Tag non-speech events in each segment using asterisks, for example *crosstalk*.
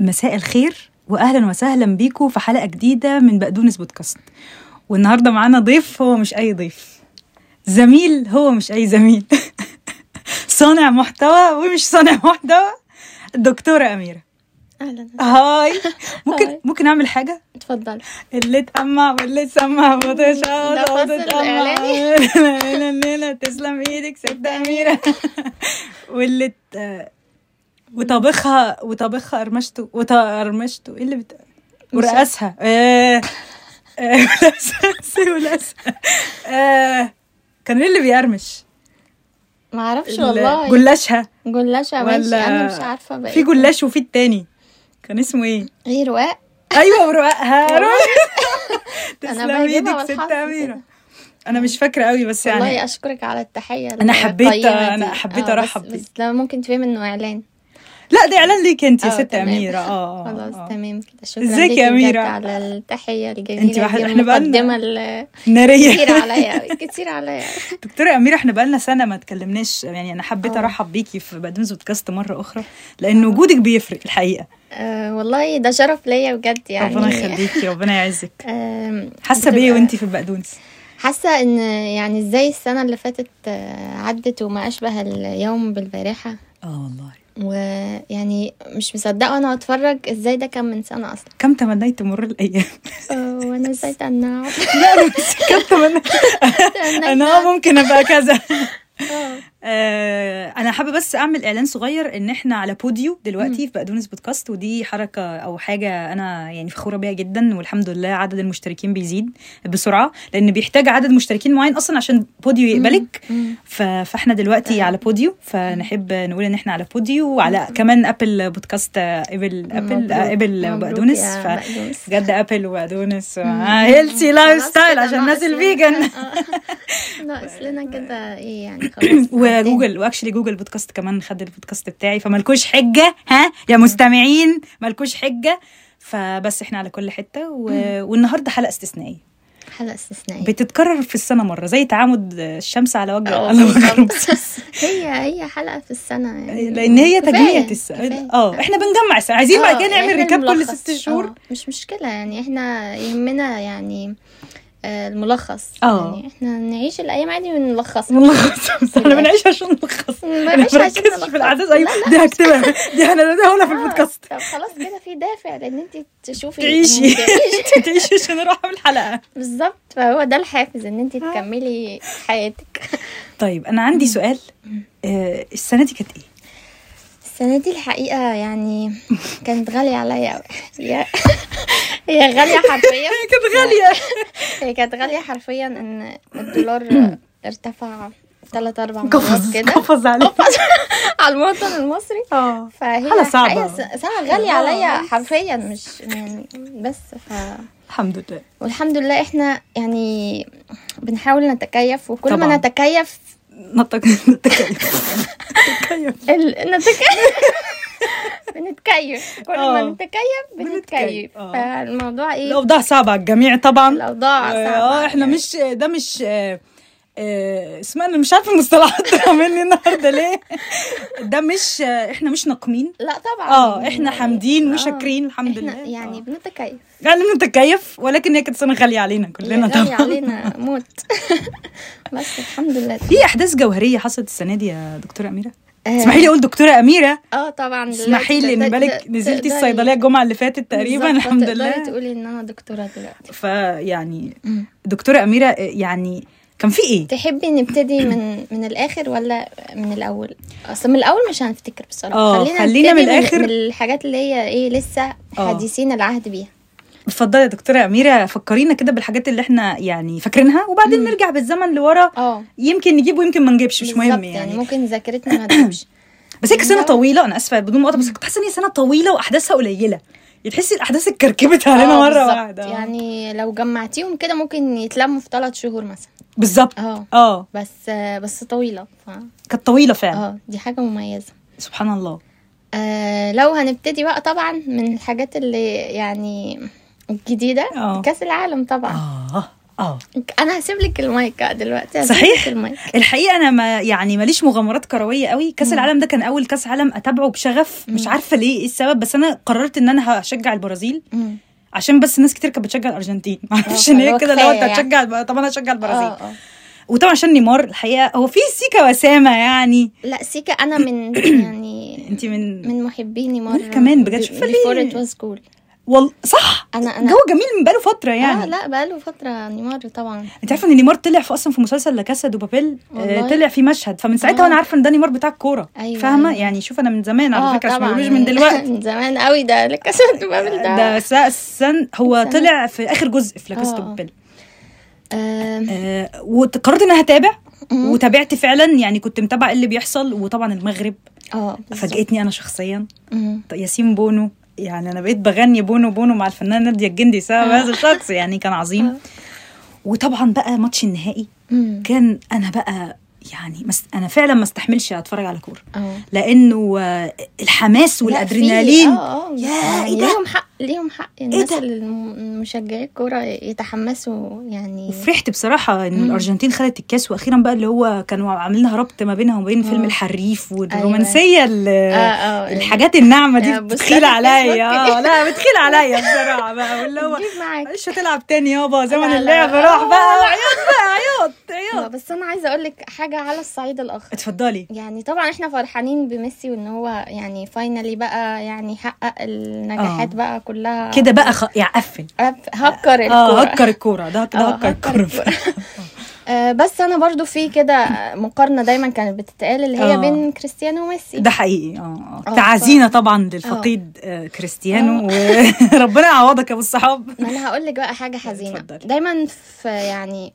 مساء الخير واهلا وسهلا بيكم في حلقة جديدة من بقدونس بودكاست. والنهاردة معانا ضيف هو مش أي ضيف. زميل هو مش أي زميل. *laughs* صانع محتوى ومش صانع محتوى. الدكتوره أميرة. أهلا هاي. *laughs* ممكن هاي. ممكن أعمل حاجة؟ اتفضل. اللي تقمع واللي تسمع فاصل وتتقمع تسلم إيدك ست أميرة. *laughs* واللي ت- وطبخها وطبخها قرمشته وطرمشته إيه اللي بت... ورقصها إيه إيه ولاسها كان إيه اللي بيقرمش؟ ما أعرفش ال- والله. جلاشها جلاشة ماشي. ولا أنا مش عارفة بقى. في جلاش وفي التاني. كان اسمه إيه؟ إيه رواق؟ أيوه ورقها والله. تسلم أنا بجيبها إيدك ست أميرة. أنا مش فاكرة قوي بس يعني والله أشكرك على التحية أنا حبيت- الطيبة أنا دي. حبيت آه، أرحب بس, بيك. بس ممكن تفهم إنه إعلان. لا ده إعلان ليك انت يا آه، ست تمام. أميرة. آه آه، خلاص آه. تمام. كده شكرا إزيك يا أميرة؟ على التحية الجميلة انت واحد- إحنا بقالنا- نارية. كتير عليا كتير عليا. *laughs* دكتورة أميرة إحنا بقالنا سنة ما اتكلمناش. يعني أنا حبيت آه. أرحب بيكي في بقدونس بودكاست مرة أخرى لأن وجودك بيفرق الحقيقة. آه والله ده شرف ليا بجد يعني. ربنا يخليكي ربنا يعزك. *laughs* حاسة بيه وأنتي في البقدونس؟ حاسة إن يعني إزاي السنة اللي فاتت آه، عدت وما أشبه اليوم بالبارحة؟ آه والله. ويعني مش مصدقة وأنا بتفرج إزاي ده كان من سنة أصلا. كم تمنيت تمر الأيام؟ آه، وأنا نسيت إن لا كم *laughs* تمنيت أنا آه ممكن أبقى كذا. آه، أنا حابة بس أعمل إعلان صغير إن إحنا على بوديو دلوقتي في بقدونس بودكاست ودي حركة أو حاجة أنا يعني فخورة بيها جدا والحمد لله عدد المشتركين بيزيد بسرعة لأن بيحتاج عدد مشتركين معين أصلا عشان Podeo يقبلك. فإحنا دلوقتي على Podeo فنحب نقول إن إحنا على Podeo وعلى كمان Apple Podcast آه، Apple Apple. آه، إبل بقدونس يا ف بقدونس. بجد Apple وبقدونس healthy lifestyle عشان الناس ال vegan آه. ناقص لنا كده إيه يعني *coughs* خلاص. و Google actually Google Podcast كمان خد البودكاست بتاعي فمالكوش حجة ها؟ يا مستمعين مالكوش حجة. فبس إحنا على كل حتة و... والنهاردة حلقة استثنائية. حلقة استثنائية. بتتكرر في السنة مرة زي تعامد الشمس على وجه على وجه بالظبط. رمسيس *laughs* هي هي حلقة في السنة يعني. لأن هي تجميع السنة كفاية. آه إحنا بنجمع السنة عايزين بعد آه، كده نعمل ريكاب كل. ست شهور. آه، مش مشكلة يعني إحنا يهمنا يعني الملخص. آه. يعني إحنا نعيش الأيام عادي ونلخصها نلخص. *laughs* بس إحنا بنعيش عشان نلخص. ما بنعيش عشان نلخص. في الأحداث. لا، أيوه دي هكتبها. *laughs* دي هنقولها في آه، البودكاست. طب خلاص كده في دافع لأن انت تشوفي تعيشي. *laughs* تعيشي. عشان نروح أعمل حلقة. بالظبط فهو ده الحافز إن انت تكملي حياتك. طيب أنا عندي سؤال. آه السنة دي كانت إيه؟ السنة دي الحقيقة يعني *laughs* كانت غالية عليا هي *laughs* هي غالية حرفيا. *laughs* كانت غالية. هي كانت غالية حرفيا إن الدولار *clears throat* ارتفع ثلاث أربع مرات كده. قفز على المواطن المصري. آه. فهي حالة صعبة. سنة غالية. عليا حرفيا مش يعني بس ف الحمد لله. والحمد لله إحنا يعني بنحاول نتكيف وكل طبعاً. ما نتكيف نتكيف نتكيف بنتكيف. كل ما آه. نتكيف بنتكيف، آه. فالموضوع إيه؟ الأوضاع صعبة على الجميع طبعا. الأوضاع صعبة. آه إحنا يعني. مش ده مش آه، آه، اسمها أنا مش عارفة المصطلحات مني النهارده ليه؟ ده مش آه، إحنا مش ناقمين. لا طبعا. آه إحنا حامدين آه. وشاكرين الحمد إحنا لله. يعني آه. بنتكيف. يعني بنتكيف ولكن هي كانت سنة غالية علينا كلنا طبعا علينا موت. *laughs* بس الحمد لله. في أحداث جوهرية حصلت السنة دي يا دكتورة أميرة؟ آه. اسمحي لي أقول دكتورة أميرة. آه طبعا. اسمحي لي ان بالك نزلتي الصيدلية الجمعة اللي فاتت تقريبا؟ الحمد لله. تقولي إن أنا دكتورة دلوقتي. فيعني. دكتورة أميرة آه، يعني كان في إيه؟ تحبي نبتدي من من الآخر ولا من الأول؟ أصل من الأول مش هنفتكر بصراحة. آه، خلينا من نبتدي الآخر. من الحاجات اللي هي إيه لسه آه. حديثين العهد بيها. اتفضلي يا دكتورة أميرة فكرينا كده بالحاجات اللي إحنا يعني فاكرينها وبعدين نرجع بالزمن لورا. آه. يمكن نجيب ويمكن ما نجيبش مش مهم بالظبط، يعني. ممكن ذاكرتنا ما تجيبش. بس هي سنة. طويلة أنا آسفة بدون مقاطعة بس كنت حاسة إن هي سنة طويلة وأحداثها قليلة. تحسي الأحداث اتكركبت علينا آه، مرة. واحدة. آه. يعني لو جمعتيهم كده ممكن يتلموا في ثلاث شهور مثلا. بالظبط. آه. آه. بس بس طويلة. ف... كانت طويلة فعلا. آه دي حاجة مميزة. سبحان الله. آه لو هنبتدي بقى طبعا من الحاجات اللي يعني الجديدة آه. كأس العالم طبعا. آه. آه. أنا هسيب لك المايك دلوقتي صحيح. المايك. الحقيقة أنا ما يعني ماليش مغامرات كروية قوي. كأس العالم ده كان أول كأس عالم أتابعه بشغف. مش عارفة ليه إيه السبب بس أنا قررت إن أنا هشجع البرازيل. مم. عشان بس ناس كتير كانت بتشجع الأرجنتين. *laughs* ما أعرفش آه، إن هي كده لو أنت يعني. هتشجع الب- طب أنا هشجع البرازيل. آه آه. وطبعا عشان نيمار الحقيقة هو في سيكا وسامه يعني. لا سيكا أنا من *coughs* يعني انت من من محبي نيمار. كمان بجد. شوفي ليه؟ it was cool. وال... صح أنا أنا جو جميل من بقاله فترة يعني آه لا بقاله فترة نيمار طبعا أنت عارفة إن نيمار طلع في أصلا في مسلسل لا كاسا دو بابيل آه والله؟ طلع في مشهد فمن ساعتها آه. وأنا عارفة إن ده نيمار بتاع الكورة أيوة، فاهمة أيوة. يعني شوف أنا من زمان على آه فكرة بقولوش *laughs* من دلوقتي من زمان قوي ده لكاسا بابل ده, ده س- سن هو سنة. طلع في آخر جزء في La Casa de آه. Papel آم، آه وقررت ان أنا هتابع. وتابعت فعلا يعني كنت متابعة إيه اللي بيحصل وطبعا المغرب آه. فاجئتني أنا شخصيا مم. ياسين بونو يعني أنا بقيت بغني بونو بونو مع الفنانه نادية الجندي بسبب هذا الشخص يعني كان عظيم. وطبعا بقى ماتش النهائي. كان أنا بقى يعني مس أنا فعلا ما استحملش أتفرج على كورة. لأنه آه، الحماس والأدرينالين. آه آه. يا يعني إيه ده؟ ليهم حق ليهم حق. الناس ده؟ المشجعي الكورة يتحمسوا يعني. وفرحت بصراحة إن الأرجنتين خدت الكاس وأخيرا بقى اللي هو كانوا عاملين لها ربط ما بينها وبين فيلم آه. الحريف والرومانسية ال- آه الحاجات الناعمة يا دي بتخيل عليا. *laughs* لا بتخيل عليا بصراحة بقى. واللي هو معلش هتلعب تاني يابا زمن. اللعب راح آه. بقى. عياط بس أنا عايزة أقول لك حاجة على الصعيد الآخر. اتفضلي. يعني طبعا إحنا فرحانين بميسي وإن هو يعني فاينلي بقى يعني حقق النجاحات آه. بقى كلها. كده بقى خ... يعني قفل. هك- هكر آه الكورة. هكر الكورة. ده كده آه، هكر الكورة. *laughs* آه بس أنا برضو في كده مقارنة دايما كانت بتتقال اللي هي آه. بين كريستيانو وميسي. ده حقيقي. آه آه، آه تعازينا طبعا للفقيد آه، كريستيانو وربنا *laughs* يعوضك يا أبو الصحاب. ما أنا هقول لك بقى حاجة حزينة. دايما في يعني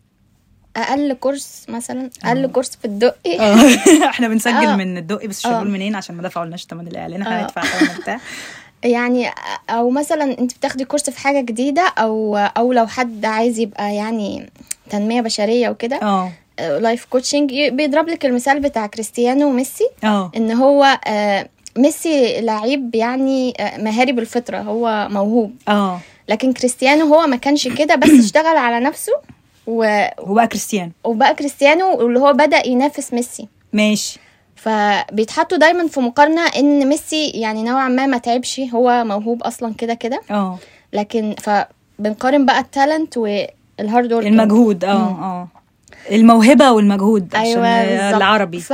أقل كورس مثلا أقل كورس في الدقي. آه. *laughs* إحنا بنسجل آه. من الدقي بس مش آه. هنقول منين؟ عشان ما دفعولناش ثمن الإعلان إحنا آه. هندفع ثمن بتاع *laughs* يعني أو مثلا أنت بتاخدي كورس في حاجة جديدة أو أو لو حد عايز يبقى يعني تنمية بشرية وكده آه. life coaching بيضرب لك المثال بتاع كريستيانو وميسي آه. إن هو آه، ميسي لعيب يعني آه، مهاري بالفطرة هو موهوب. آه. لكن كريستيانو هو ما كانش كده بس *coughs* اشتغل على نفسه و- هو بقى كريستيانو. وبقى كريستيانو واللي هو بدأ ينافس ميسي. ماشي. فبيتحطوا دايما في مقارنة إن ميسي يعني نوعا ما ما تعبش هو موهوب أصلا كده كده. آه. لكن فبنقارن بقى ال talent وال hard work المجهود آه آه. الموهبة والمجهود عشان أيوه بالظبط. العربي. ف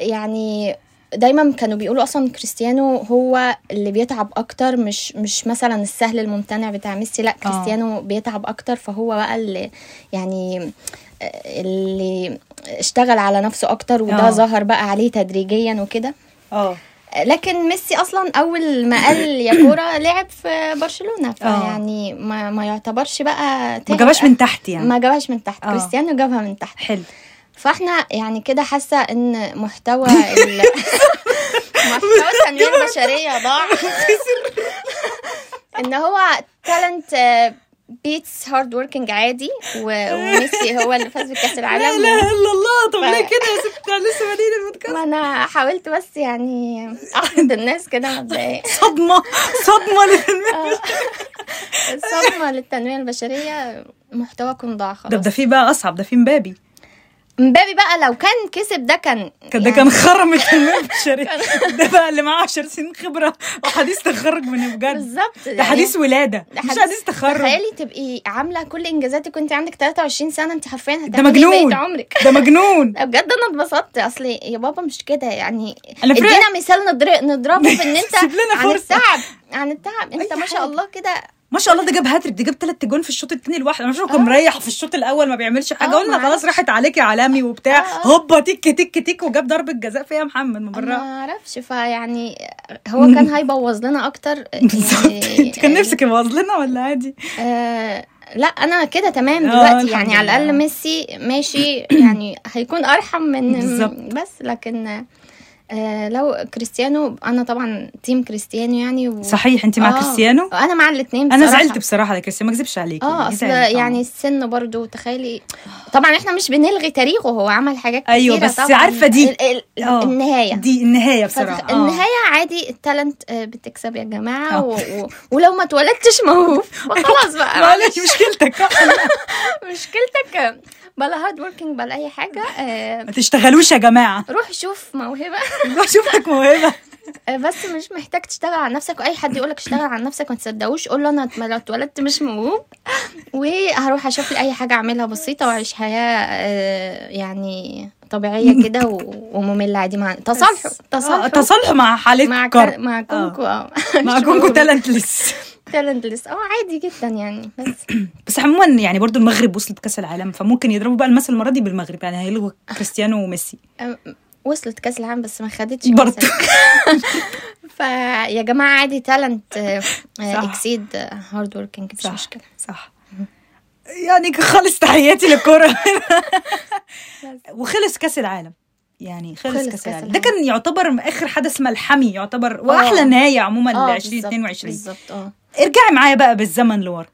يعني دايما كانوا بيقولوا أصلا كريستيانو هو اللي بيتعب أكتر مش مش مثلا السهل الممتنع بتاع ميسي لا كريستيانو بيتعب أكتر فهو بقى اللي يعني اللي اشتغل على نفسه أكتر وده آه. ظهر بقى عليه تدريجيا وكده. آه. لكن ميسي أصلا أول ما قال يا كورة *coughs* لعب في برشلونة فيعني ما, ما يعتبرش بقى ما جابهاش من تحت يعني. ما جابهاش من تحت آه. كريستيانو جابها من تحت. حلو. فاحنا يعني كده حاسة إن محتوى ال *laughs* *laughs* محتوى التنميه البشريه ضاع. *laughs* إن هو talent beats hard working عادي وميسي هو اللي فاز بكأس لا العالم. إله إلا الله. طب ف- ليه كده يا ست؟ لسه بادئين البودكاست. ما أنا حاولت بس يعني احمد الناس كده مبدئيا صدمة. صدمة للتنمية. الصدمه للتنميه البشرية. محتواكم ضاع ده خلاص. ده في بقى أصعب ده في مبابي. مبابي بقى لو كان كسب ده كان كان ده كان خرم التنميه *laughs* البشريه ده بقى اللي معاه 10 سنين خبرة وحديث تخرج من بجد. بالظبط. ده حديث ولادة. ده مش حديث- تخرج. تخيلي تبقي عاملة كل إنجازاتك وانت عندك 23 سنة انت حرفيا ده هتعملي مجنون. بقية عمرك. ده مجنون. *laughs* بجد أنا اتبسطت. أصل يا بابا مش كده. يعني. إدينا مثال نضر- نضربه في إن *laughs* أنت سيب لنا عن. التعب عن التعب. أنت ما شاء. الله كده ما شاء الله ده جاب هاتريك ده جاب ثلاث جون في الشوط الثاني لوحده. أنا مش كان آه. مريح في الشوط الأول ما بيعملش حاجة. آه، قلنا ما خلاص راحت عليك يا عالمي وبتاع. آه،. هوبا تيك تيك تيك وجاب ضربة جزاء فيها محمد من ما بره أعرفش فيعني هو كان *laughs* هيبوظ لنا أكتر. بالظبط. يعني- أنت كان نفسك يبوظ لنا ولا عادي؟ آه لا أنا كده تمام دلوقتي. يعني على. الأقل ميسي ماشي يعني هيكون أرحم من. بس لكن آه لو كريستيانو أنا طبعا team كريستيانو يعني و... صحيح أنت مع آه. كريستيانو؟ أنا مع الاثنين أنا زعلت بصراحة على كريستيانو ما أكذبش عليك. آه أصل يعني السن برضو تخيلي. طبعا إحنا مش بنلغي تاريخه هو عمل حاجات كتيرة أيوه بس طبعا. عارفة دي. ال ال آه. النهاية. دي النهاية بصراحة. فتخ... النهاية عادي ال talent آه، بتكسب يا جماعة و... و... ولو ما اتولدتش موهوب. *laughs* فخلاص بقى. معلش مشكلتك. *laughs* مشكلتك. بلا hard working بلا أي حاجة آه، ما تشتغلوش يا جماعة. روح شوف موهبة. *laughs* روح شوف لك موهبة. آه، بس مش محتاج تشتغل على نفسك وأي حد يقولك اشتغل على نفسك ما تصدقوش. قول له أنا اتولدت مش موهوب. وهروح أشوف لي أي حاجة أعملها بسيطة وأعيش حياة آه، يعني طبيعية كده ومملة عادي مع تصالحوا تصالحوا. تصالحوا مع حالتك مع كونكو آه. *laughs* مع كونكو تالنتلس تالنتلس آه عادي جدا يعني بس *clears throat* بس عموما يعني برضو المغرب وصلت كأس العالم فممكن يضربوا بقى المثل المرة دي بالمغرب يعني هيلغوا كريستيانو وميسي. آه، وصلت كأس العالم بس ما خدتش العالم. *laughs* فيا جماعة عادي talent. exceed hard working مش مشكلة. صح. يعني خالص تحياتي للكرة وخلص كأس العالم. يعني خلص, خلص كأس العالم. ده. كان يعتبر آخر حدث ملحمي يعتبر وأحلى نهاية عموما ل آه 2022 بالظبط آه. ارجعي معايا بقى بالزمن لورا.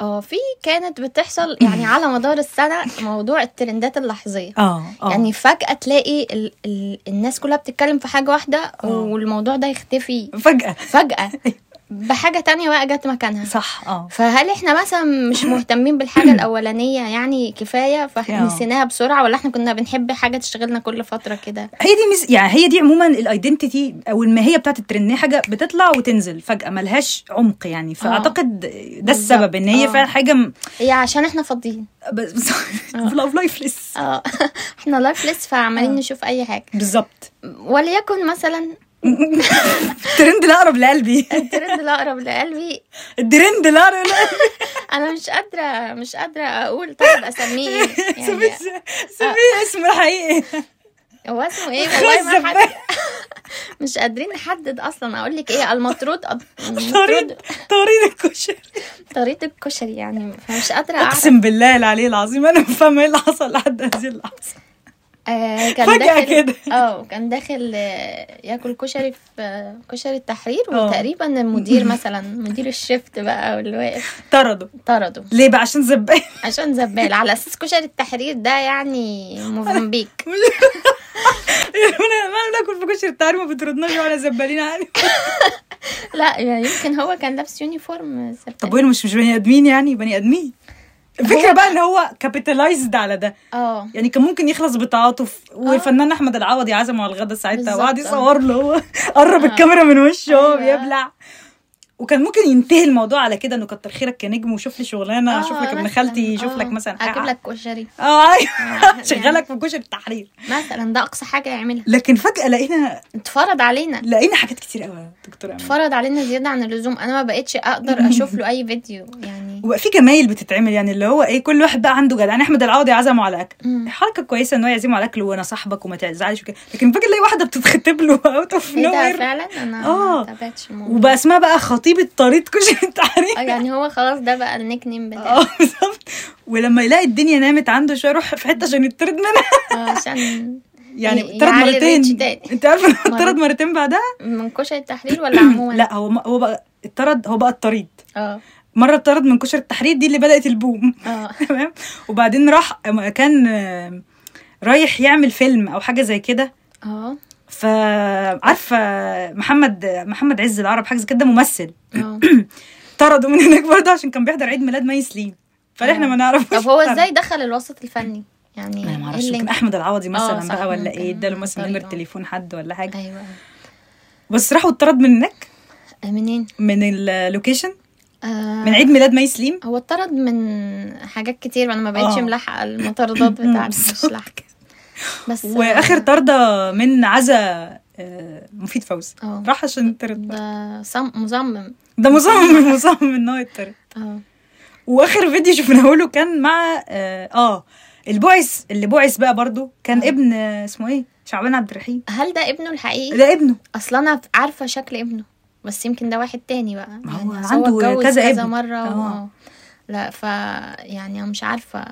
آه في كانت بتحصل يعني على مدار السنة موضوع الترندات اللحظية. آه آه. يعني فجأة تلاقي ال ال الناس كلها بتتكلم في حاجة واحدة آه. والموضوع ده يختفي. فجأة. فجأة. *laughs* بحاجة تانية بقى جت مكانها. صح آه. فهل إحنا مثلا مش مهتمين بالحاجة *coughs* الأولانية يعني كفاية آه. فاحنا نسيناها بسرعة ولا إحنا كنا بنحب حاجة تشتغلنا كل فترة كده؟ هي دي مز... يعني هي دي عموما ال identity أو الماهيه بتاعت الترند إن حاجة بتطلع وتنزل فجأة ملهاش عمق يعني. فأعتقد ده بالظبط. السبب إن هي آه. فعلا حاجة م... هي عشان إحنا فاضيين. بس بس lifeless آه. *laughs* إحنا lifeless فعمالين. نشوف أي حاجة. بالظبط. وليكن مثلا *laughs* الترند الأقرب لقلبي. الترند الأقرب لقلبي. الترند الأقرب لقلبي. *laughs* أنا مش قادرة مش قادرة أقول. طيب أسميه. إيه *laughs* يعني سميه اسمه الحقيقي. هو اسمه إيه؟ والله ما حد مش قادرين نحدد أصلا. أقول لك إيه؟ المطرود طريد طريد الكشري. طريقة الكشري يعني. فمش قادرة أقسم بالله العلي العظيم أنا مش فاهمة إيه اللي حصل لحد هذه اللحظة. آه كان فجأة داخل كده. *laughs* آه كان داخل آه، ياكل كشري في كشري التحرير آه. وتقريبا المدير مثلا مدير الشيفت بقى واللي واقف. طردوا طرده. ليه بقى؟ عشان زبال *laughs* عشان زبال على أساس كشري التحرير ده يعني موزمبيق *laughs* ما ناكل في كشري التحرير ما بتردناش ولا زبالين عادي لا يعني يمكن هو كان لابس uniform زبال. طب وين؟ مش مش بني آدمين يعني؟ بني آدمين. الفكرة بقى إن هو capitalized على ده. آه. يعني كان ممكن يخلص بتعاطف والفنان أحمد العوضي عزمه على الغدا ساعتها. وقعد. يصور له هو قرب الكاميرا من وشه وهو أيوه. بيبلع. وكان ممكن ينتهي الموضوع على كده إنه كتر خيرك كنجم وشوف لي شغلانة آه، أشوف لك ابن. خالتي يشوف آه، لك مثلا أجيب لك كشري. آه أيوه. *laughs* يعني- شغلك في كشري التحرير مثلا ده أقصى حاجة يعملها. لكن فجأة لقينا اتفرض علينا. لقينا حاجات كتير قوي دكتوره اتفرض علينا زيادة عن اللزوم. أنا ما بقتش أقدر *laughs* أشوف له أي فيديو. يعني وبقى في جمايل بتتعمل يعني اللي هو إيه كل واحد بقى عنده جدع. يعني أحمد العوضي عزمه على أكل. مم. حركة كويسة إن هو يعزمه على أكل وأنا صاحبك وما تزعلش وكده. لكن فجأة تلاقي واحدة بتتخطب له out of no فعلا؟ أنا آه. وبقى اسمها بقى خطيبه كشري التحرير آه يعني هو خلاص ده بقى ال nickname بتاعه. آه بالظبط. ولما يلاقي الدنيا نامت عنده شوية يروح في حتة عشان يطرد منها. آه عشان *laughs* يعني ال reach مرتين. أنت عارفه. اتطرد مرتين بعدها؟ من كشري التحرير ولا عموما؟ لا هو هو بقى اتطرد هو بقى الطريد. آه. مرة اتطرد من كشري التحرير دي اللي بدأت ال boom. آه. *laughs* تمام؟ وبعدين راح كان آه، رايح يعمل فيلم أو حاجة زي كده. آه. فعارفه محمد محمد عز العرب حاجة زي كده ممثل. آه. *clears throat* طردوا من هناك برضه عشان كان بيحضر عيد ميلاد مي سليم. فاحنا آه. ما نعرفوش طب هو إزاي دخل الوسط الفني؟ يعني ما إيه أعرفش؟ كان أحمد العوضي مثلا بقى ولا. إيه؟ اداله مثلا نمر. تليفون حد ولا حاجة. أيوه. بس راحوا اتطرد من هناك؟ منين؟ من ال location آه من عيد ميلاد مي سليم؟ هو اتطرد من حاجات كتير وأنا ما بقتش آه. ملاحقة المطاردات *laughs* مش. لاحقة. بس وآخر طردة من عزا آه، مفيد فوزي. راح عشان يطرد ده صم... مصمم. ده مصمم *laughs* مصمم إن هو يطرد آه. وآخر فيديو شفناه له كان مع آه, آه البويس اللي بويس بقى برضو كان آه. ابن آه، اسمه إيه؟ شعبان عبد الرحيم. هل ده ابنه الحقيقي؟ ده ابنه. أصلا أنا عارفة شكل ابنه. بس يمكن ده واحد تاني بقى. ما هو أصل عنده كذا كذا ابن. مرة آه. و... لا ف يعني مش عارفة.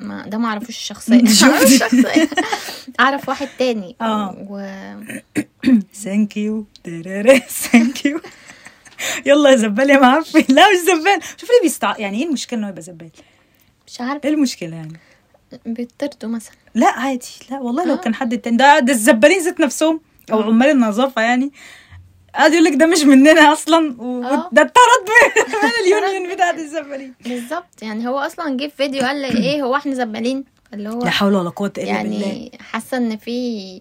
ما ده ما أعرفوش الشخصية. *laughs* الشخصية. *laughs* أعرف واحد تاني. آه. و... thank you thank you يلا يا زبال يا معفن *laughs* لا مش زبال شوف ليه بيستع يعني إيه المشكلة إنه يبقى زبال مش عارف إيه المشكلة يعني؟ بيطردوا مثلا. لا عادي. لا والله لو آه. كان حد تاني. ده ده الزبالين ذات نفسهم أو عمال النظافة يعني. قاعد يقول لك ده مش مننا أصلا آه. ده اتطرد *laughs* من اليونيون بتاعت الزبالين بالظبط يعني هو أصلا جه في فيديو قال لي إيه هو إحنا زبالين اللي هو لا حول ولا قوة إلا بالله. يعني حاسة إن في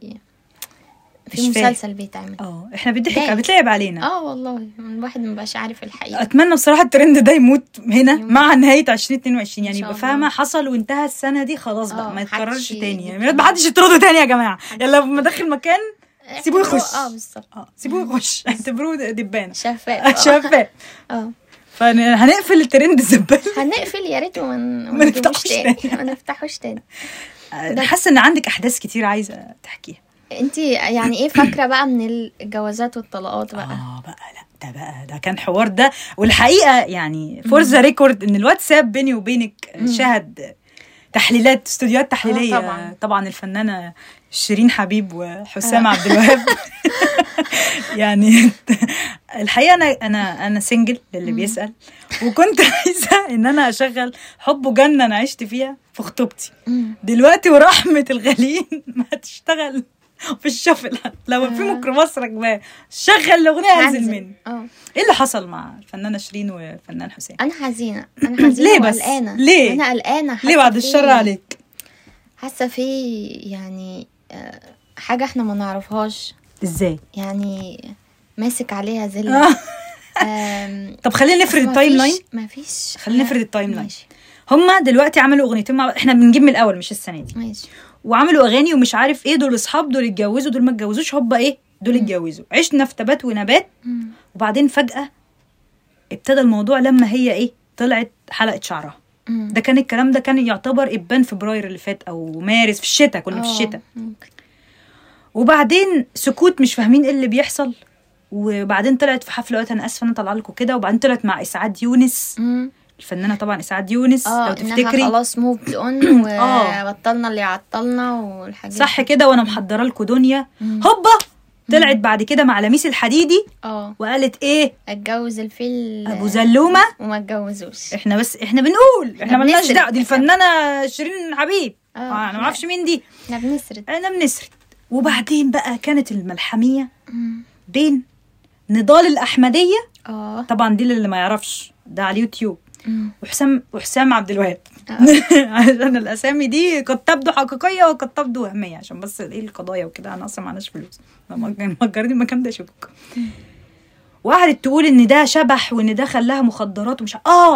في. مسلسل بيتعمل. آه إحنا بيضحك باين. بتلعب علينا. آه والله. الواحد مبقاش عارف الحقيقة. أتمنى بصراحة الترند ده يموت هنا مع نهاية 2022 يعني يبقى. فاهمة حصل وانتهى السنة دي خلاص بقى آه، ما يتكررش تاني. يعني ما حدش يطرده تاني يا جماعة. يلا لما داخل مكان سيبوه يخش. آه بالظبط آه سيبوه يخش اعتبروه دبانه شفاف. شفاف آه فهنقفل الترند الزبال هنقفل يا ريت وما ما نفتحوش تاني. ما نفتحوش تاني حاسه ان عندك احداث كتير عايزه تحكيها انت يعني إيه فاكره بقى من الجوازات والطلاقات بقى آه بقى لا ده بقى ده كان حوار ده والحقيقة يعني for the record ان الواتساب بيني وبينك شهد تحليلات استوديوهات تحليليه طبعاً. طبعا الفنانه شيرين حبيب وحسام عبد الوهاب. *laughs* يعني الحقيقة أنا أنا أنا سنجل للي بيسأل. وكنت *laughs* عايزة إن أنا أشغل حب وجنة أنا عشت فيها في خطوبتي. دلوقتي ورحمة الغاليين *laughs* ما هتشتغل في الشفل. لو في آه. ميكروباص راكباه شغل الأغنية هنزل. مني. آه. إيه اللي حصل مع الفنانه شيرين والفنان حسين؟ أنا حزينة. أنا *clears throat* حزينة ليه بس؟ ليه؟ أنا قلقانة. ليه بعد الشر عليك؟ حاسة في يعني آه، حاجة إحنا ما نعرفهاش. إزاي؟ يعني ماسك عليها ذل آه. *laughs* آم، طب خلينا نفرد ال timeline مفيش خلينا نفرد ال timeline هما دلوقتي عملوا أغنيتين مع إحنا بنجيب من الأول مش السنة دي. ماشي. وعملوا أغاني ومش عارف إيه دول أصحاب دول اتجوزوا دول ما اتجوزوش هوبا إيه دول اتجوزوا. عشنا في تبات ونبات. مم. وبعدين فجأة ابتدى الموضوع لما هي إيه طلعت حالقة شعرها. ده كان الكلام ده كان يعتبر إبان فبراير اللي فات أو مارس في الشتاء كنا في آه، الشتاء. وبعدين سكوت مش فاهمين إيه اللي بيحصل وبعدين طلعت في حفلة وقت أنا آسفة أنا طالعة لكم كده وبعدين طلعت مع إسعاد يونس مم. الفنانة طبعا إسعاد يونس آه لو تفتكري خلاص moved on *clears throat* آه. وبطلنا اللي عطلنا والحاجات صح. كده وأنا محضرة لكم دنيا. هوبا طلعت بعد كده مع لميس الحديدي آه. وقالت إيه؟ اتجوز الفيل أبو زلومة. وما اتجوزوش. إحنا بس إحنا بنقول إحنا بنسرد. دعوة دي الفنانة شيرين حبيب. آه، آه أنا ما أعرفش مين دي. إحنا بنسرد. أنا بنسرد. وبعدين بقى كانت الملحمية. بين نضال الأحمدية. آه. طبعا دي اللي ما يعرفش ده على اليوتيوب. وحسام وحسام عبد الوهاب. *laughs* عشان الأسامي دي قد تبدو حقيقية وقد تبدو وهمية عشان بس إيه القضايا وكده أنا أصلا معناش فلوس. مأجرين المكان ده شبك وقعدت تقول إن ده شبح وإن ده خلاها مخدرات ومش آه!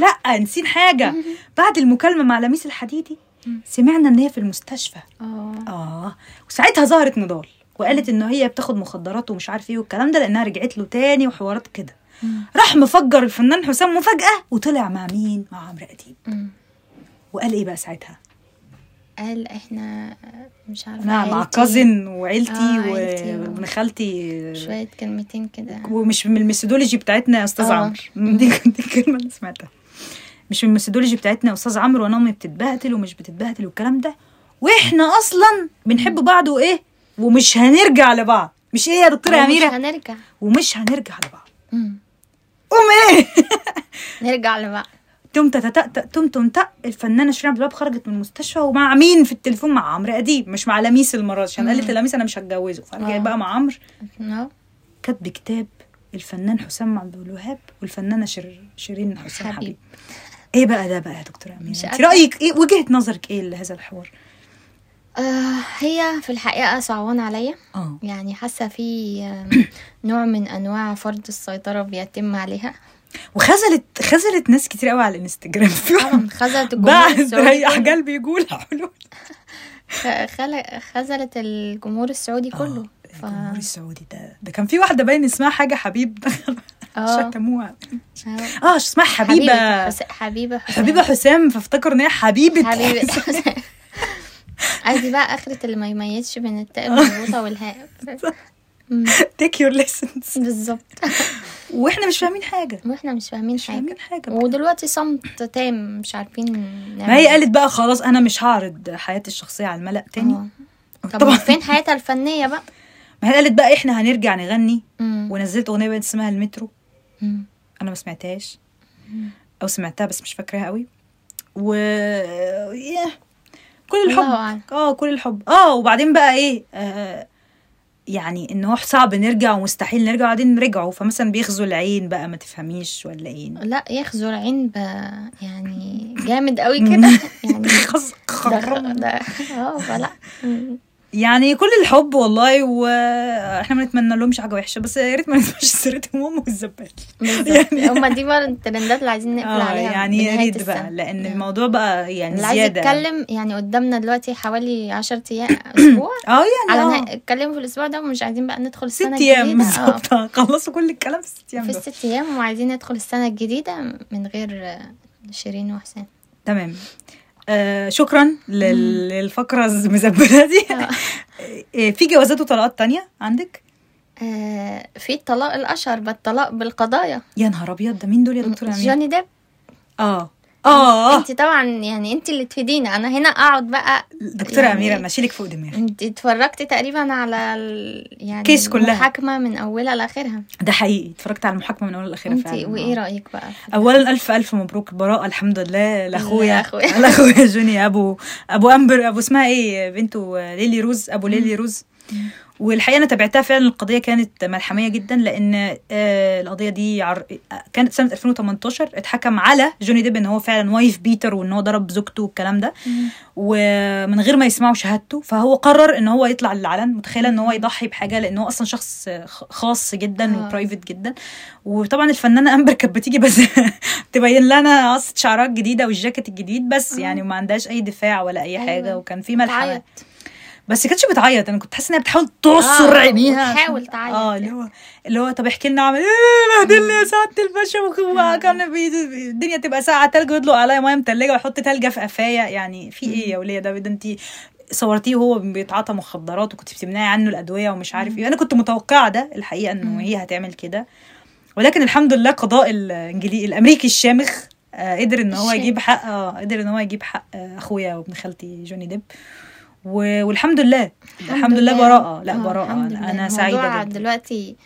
لا نسين حاجة. *laughs* بعد المكالمة مع لميس الحديدي سمعنا إن هي في المستشفى. آه. آه. وساعتها ظهرت نضال وقالت إن هي بتاخد مخدرات ومش عارف إيه والكلام ده لأنها رجعت له تاني وحوارات كده. راح مفجر الفنان حسام مفاجأة وطلع مع مين؟ مع عمرو أديب. وقال إيه بقى ساعتها؟ قال إحنا مش عارفة أنا مع كازن وعيلتي آه، وابن خالتي. شوية كلمتين كده. ومش من الميثودولوجي بتاعتنا يا أستاذ آه. عمرو. *laughs* دي الكلمة اللي سمعتها. مش من ال methodology بتاعتنا يا أستاذ عمرو وأنا أمي بتتبهدل ومش بتتبهدل والكلام ده. وإحنا أصلا بنحب بعض وإيه؟ ومش هنرجع لبعض. مش إيه يا دكتورة اميره مش هنرجع. ومش هنرجع لبعض. قوم إيه؟ نرجع لبعض. تم تم تم تأ الفنانة شيرين عبد الوهاب خرجت من المستشفى ومع مين في التليفون؟ مع عمرو أديب مش مع لميس المرة. دي، عشان قالت لميس أنا مش هتجوزه. فرجعت آه. بقى مع عمرو. آه كاتب كتاب الفنان حسام عبد الوهاب والفنانة شر... شيرين حسام حبيب. حبيب. إيه بقى ده بقى يا دكتورة مش اميره انت. رأيك إيه وجهة نظرك إيه لهذا الحوار؟ آه، هي في الحقيقة صعبانه عليا. آه. يعني حاسة في نوع من أنواع فرض السيطرة بيتم عليها. وخذلت خذلت ناس كتير قوي على الانستجرام. *laughs* في *laughs* خذلت الجمهور السعودي. احجال بيقول حلول خذلت الجمهور السعودي كله. ف... الجمهور السعودي ده ده كان في واحدة باين اسمها حاجة حبيب. *laughs* آه. شتموها. آه. آه اسمها حبيبة حبيبة. حسام. حبيبة حسام فافتكر إن هي حبيبة حبيبة حسام. ادي بقى آخرة اللي ما يميزش بين التاء المربوطة والهاء. take your lessons بالظبط. وإحنا مش فاهمين حاجة. وإحنا مش فاهمين مش حاجة. فاهمين حاجة ودلوقتي صمت تام مش عارفين نعمل ما هي إيه. قالت بقى خلاص أنا مش هعرض حياتي الشخصية على الملأ تاني. آه. طب طبعا. فين حياتها الفنية بقى؟ ما هي قالت بقى إحنا هنرجع نغني مم. ونزلت أغنية بقت اسمها المترو. مم. أنا ما سمعتهاش. أو سمعتها بس مش فاكراها قوي. و. كل الحب. آه كل الحب. آه وبعدين بقى إيه؟ آه يعني ان هو صعب نرجع ومستحيل نرجع وبعدين رجعوا فمثلا بيغزوا العين بقى ما تفهميش ولا إيه لا يخزر عين ب... يعني جامد قوي *laughs* كده *laughs* يعني ده. ده آه فلا. *laughs* يعني كل الحب والله وإحنا ما نتمنى لهمش حاجة وحشة بس يا ريت ما *laughs* نسمعش سيرتهم هم والزبال بالظبط. هما دي بقى الترندات اللي عايزين نقفل آه عليها يعني يا ريت بقى. لأن الموضوع بقى يعني اللي عايز زيادة. يتكلم يعني قدامنا دلوقتي حوالي 10 أيام *coughs* أسبوع. *coughs* آه يعني على آه. اتكلموا في الأسبوع ده ومش عايزين بقى ندخل ست السنة أيام الجديده آه. بالظبط. خلصوا كل الكلام في ست أيام في. الست أيام وعايزين ندخل السنة الجديدة من غير آه، شيرين وحسام تمام. آه شكرا لل- للفقرة المزبله دي. آه. *laughs* آه، في جوازات وطلاقات تانية عندك؟ آه، في الطلاق الأشهر بالطلاق بالقضايا. يا نهار أبيض ده مين دول يا دكتور أمين؟ جوني ديب. آه. آه. انت طبعا يعني انت اللي تفيدينا أنا هنا أقعد بقى دكتورة يعني- أميرة ماشيلك فوق دماغي. انت اتفرجتي تقريبا على ال... يعني case كلها. المحاكمة من أولها لآخرها. ده حقيقي. اتفرجت على المحاكمة من أولها لآخرها انت فعلا. وإيه. رأيك بقى؟ اولا ألف ألف مبروك. براءة الحمد لله. لأخويا. *laughs* لأخويا جوني أبو أبو أمبر أبو اسمها إيه؟ بنته ليلي روز أبو ليلي روز. والحقيقة أنا تابعتها فعلا القضية كانت ملحمية جدا لأن آه، القضية دي عر... كانت سنة 2018 اتحكم على جوني ديب إن هو فعلا wife beater وإن هو ضرب زوجته والكلام ده. ومن غير ما يسمعوا شهادته فهو قرر إن هو يطلع للعلن. متخيلة إن هو يضحي بحاجة لأن هو أصلا شخص خاص جدا آه. وبرايفت جدا. وطبعا الفنانة *laughs* أمبر كانت بتيجي بس *laughs* تبين لنا قصه شعرات جديدة والجاكيت الجديد بس يعني وما عندهاش أي دفاع ولا أي أيوة. حاجة وكان في ملحمة. بس كانتش بتعيط. أنا كنت حاسة إنها بتحاول تعصر آه، عينيها عشان- وتحاول تعيط. آه اللي هو اللي هو طب احكي لنا عمل إيه بهدلني يا سعاده الباشا كان الدنيا تبقى ساعة تلج ويطلق عليا مية متلجة ويحط تلجة في قفايا. يعني في إيه يا ولية؟ ده ده انت صورتيه وهو بيتعاطى مخدرات وكنت بتمنعي عنه الأدوية ومش عارف إيه. أنا كنت متوقعة ده الحقيقة إنه هي هتعمل كده. ولكن الحمد لله قضاء الانجليزي الأمريكي الشامخ آه قدر إن هو. يجيب حق آه قدر إن هو يجيب حق آه أخويا وابن خالتي جوني ديب. والحمد لله. الحمد لله براءة. لا آه، براءة. الحمد. أنا سعيدة جدا. دلوقتي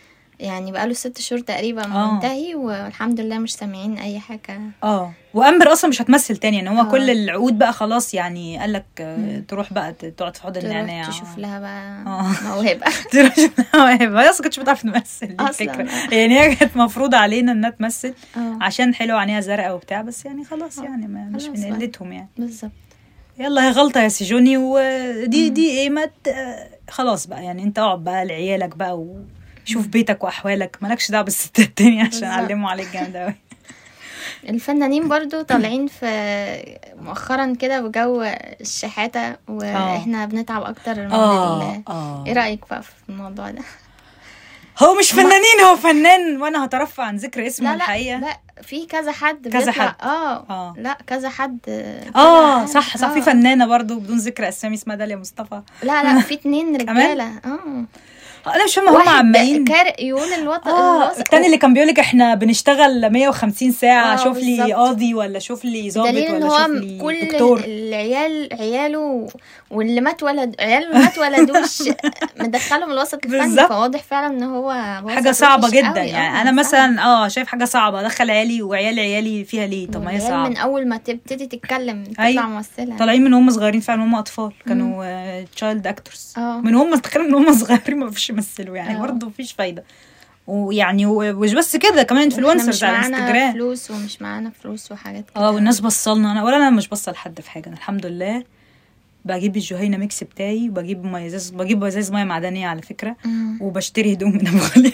يعني بقاله ست شهور تقريبا آه. منتهي والحمد لله مش سامعين أي حاجة. آه. وأمبر أصلا مش هتمثل تاني. يعني هو آه. كل العقود بقى خلاص يعني قال لك آه، تروح بقى تقعد في حوض النعناع. تشوف لها بقى آه. موهبة. *laughs* تروح تشوف لها مواهب. هي أصلا كنتش بتعرف تمثل. الفكرة. يعني هي كانت مفروضه علينا إنها تمثل آه. عشان حلو عينيها زرقاء وبتاع بس يعني خلاص يعني ما مش من. قلتهم يعني. بالظبط. يلا هي غلطة يا سيجوني ودي دي إيه ما ت- خلاص بقى يعني انت اقعد بقى لعيالك بقى وشوف بيتك وأحوالك مالكش دعوة بالستات التانية عشان. يعلموا عليك جامد قوي *laughs* الفنانين برضو طالعين في مؤخرا كده بجو الشحاتة وإحنا بنتعب أكتر من ال... آه. إيه رأيك بقى في الموضوع ده؟ هو مش فنانين هو فنان وأنا هترفع عن ذكر اسمه لا لا الحقيقة لا في كذا حد كذا حد. آه آه. لا كذا حد آه طلع- صح صح في آه. فنانة برضو بدون ذكر أسامي اسمها داليا مصطفى لا لا في اتنين؟ *laughs* رجالة آه أنا مش فاهمة هم عمالين كارق يقول الوطن الوسط- التاني اللي كان بيقولك إحنا بنشتغل 150 ساعة آه، شوف لي. قاضي ولا شوف لي ظابط ولا شوف لي كل دكتور العيال عياله واللي ما اتولد عياله اللي ما اتولدوش *laughs* مدخلهم الوسط الفني. فواضح فعلا إن هو حاجة صعبة جدا قوي. يعني آه، أنا. مثلا آه شايف حاجة صعبة ادخل عيالي وعيال عيالي فيها ليه طب ما هي والعيال من صعبة أول ما تبتدي تتكلم تطلع أيوة. ممثلة طالعين من هم صغيرين فعلا هم أطفال كانوا child actors آه. من هم تخيل من هم صغيرين ما فيش يمثلوا يعني آه. برضه مفيش فايدة ويعني ومش بس كده كمان influencers مش على معانا الانستجرام فلوس ومش معانا فلوس وحاجات كده آه والناس بصلنا أنا ولا أنا مش بصل لحد في حاجة أنا الحمد لله بجيب الجهينة mix بتاعي وبجيب ميه ازاز بجيب ازاز مية معدنية على فكرة مم. وبشتري هدوم من أبو غالي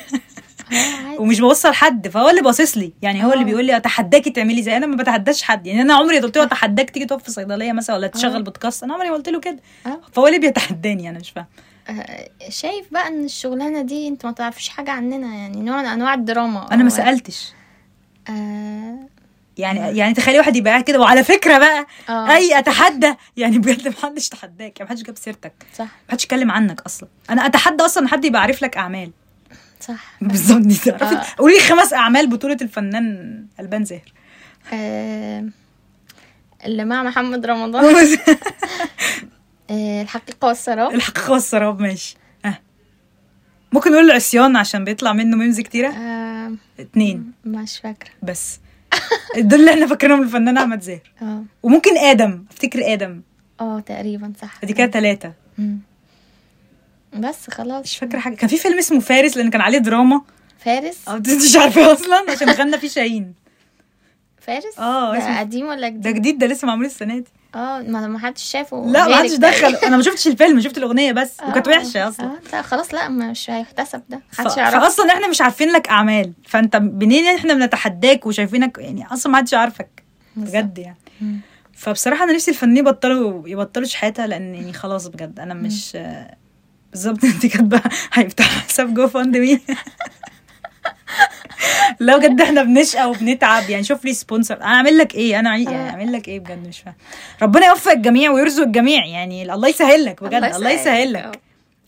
عادي. ومش بوصل حد فهو اللي باصص لي يعني هو اللي آه. بيقول لي أتحداكي تعملي زي أنا ما بتحداش حد يعني أنا عمري قلت له أتحداك تيجي تقف في صيدلية مثلا ولا تشغل بودكاست أنا عمري ما قلت له كده. فهو اللي بيتحداني أنا مش فاهم آه، شايف بقى إن الشغلانة دي أنت ما تعرفيش حاجة عننا يعني نوع من أنواع الدراما. أنا ما سألتش. آه يعني يعني تخيلي واحد يبقى قاعد كده وعلى فكرة بقى آه. أي أتحدى يعني بجد محدش تحداك محدش جاب سيرتك. صح. محدش يتكلم عنك أصلا. أنا أتحدى أصلا إن حد يبقى عارف لك أعمال. صح. بالظبط دي تعرفي؟ آه. قولي خمس أعمال بطولة الفنان ألبان زاهر. آه اللي مع محمد رمضان. *laughs* *laughs* آه الحقيقة والسراب. الحقيقة والسراب ماشي. آه. ممكن نقول العصيان عشان بيطلع منه ميمز كتيرة؟ آه. اتنين. مش فاكرة. بس. دول اللي إحنا فاكرينهم الفنان أحمد زاهر. *laughs* آه. وممكن آدم. افتكر آدم. آه تقريبا صح. دي كده ثلاثة بس خلاص. مش فاكرة حاجة. كان في فيلم اسمه فارس لأن كان عليه دراما. فارس؟ آه مش عارفة أصلا عشان غنى فيه شاهين. فارس؟ آه ده قديم ولا جديد؟ ده جديد ده لسه معمول السنة دي. آه ما ما حدش شافه لا ما حدش دخل. أنا ما شفتش الفيلم شفت الأغنية بس. *laughs* آه وكانت وحشه أصلا. آه لا خلاص لا مش هيحتسب ده. محدش ف... يعرف فاصلا إحنا مش عارفين لك أعمال. فأنت منين إحنا بنتحداك وشايفينك؟ يعني أصلا ما حدش عارفك بجد يعني. مم. فبصراحة أنا نفسي الفنانين يبطلوا يبطلوا شحاتة لأن يعني خلاص بجد أنا مش بالظبط. *laughs* انت كاتبه هيفتح حساب GoFundMe. *laughs* لا بجد إحنا بنشقى وبنتعب يعني شوف لي sponsor أنا أعمل لك إيه؟ أنا يعني أعمل لك إيه بجد؟ مش فاهم. ربنا يوفق الجميع ويرزق الجميع يعني الله يسهل لك بجد الله يسهل. لك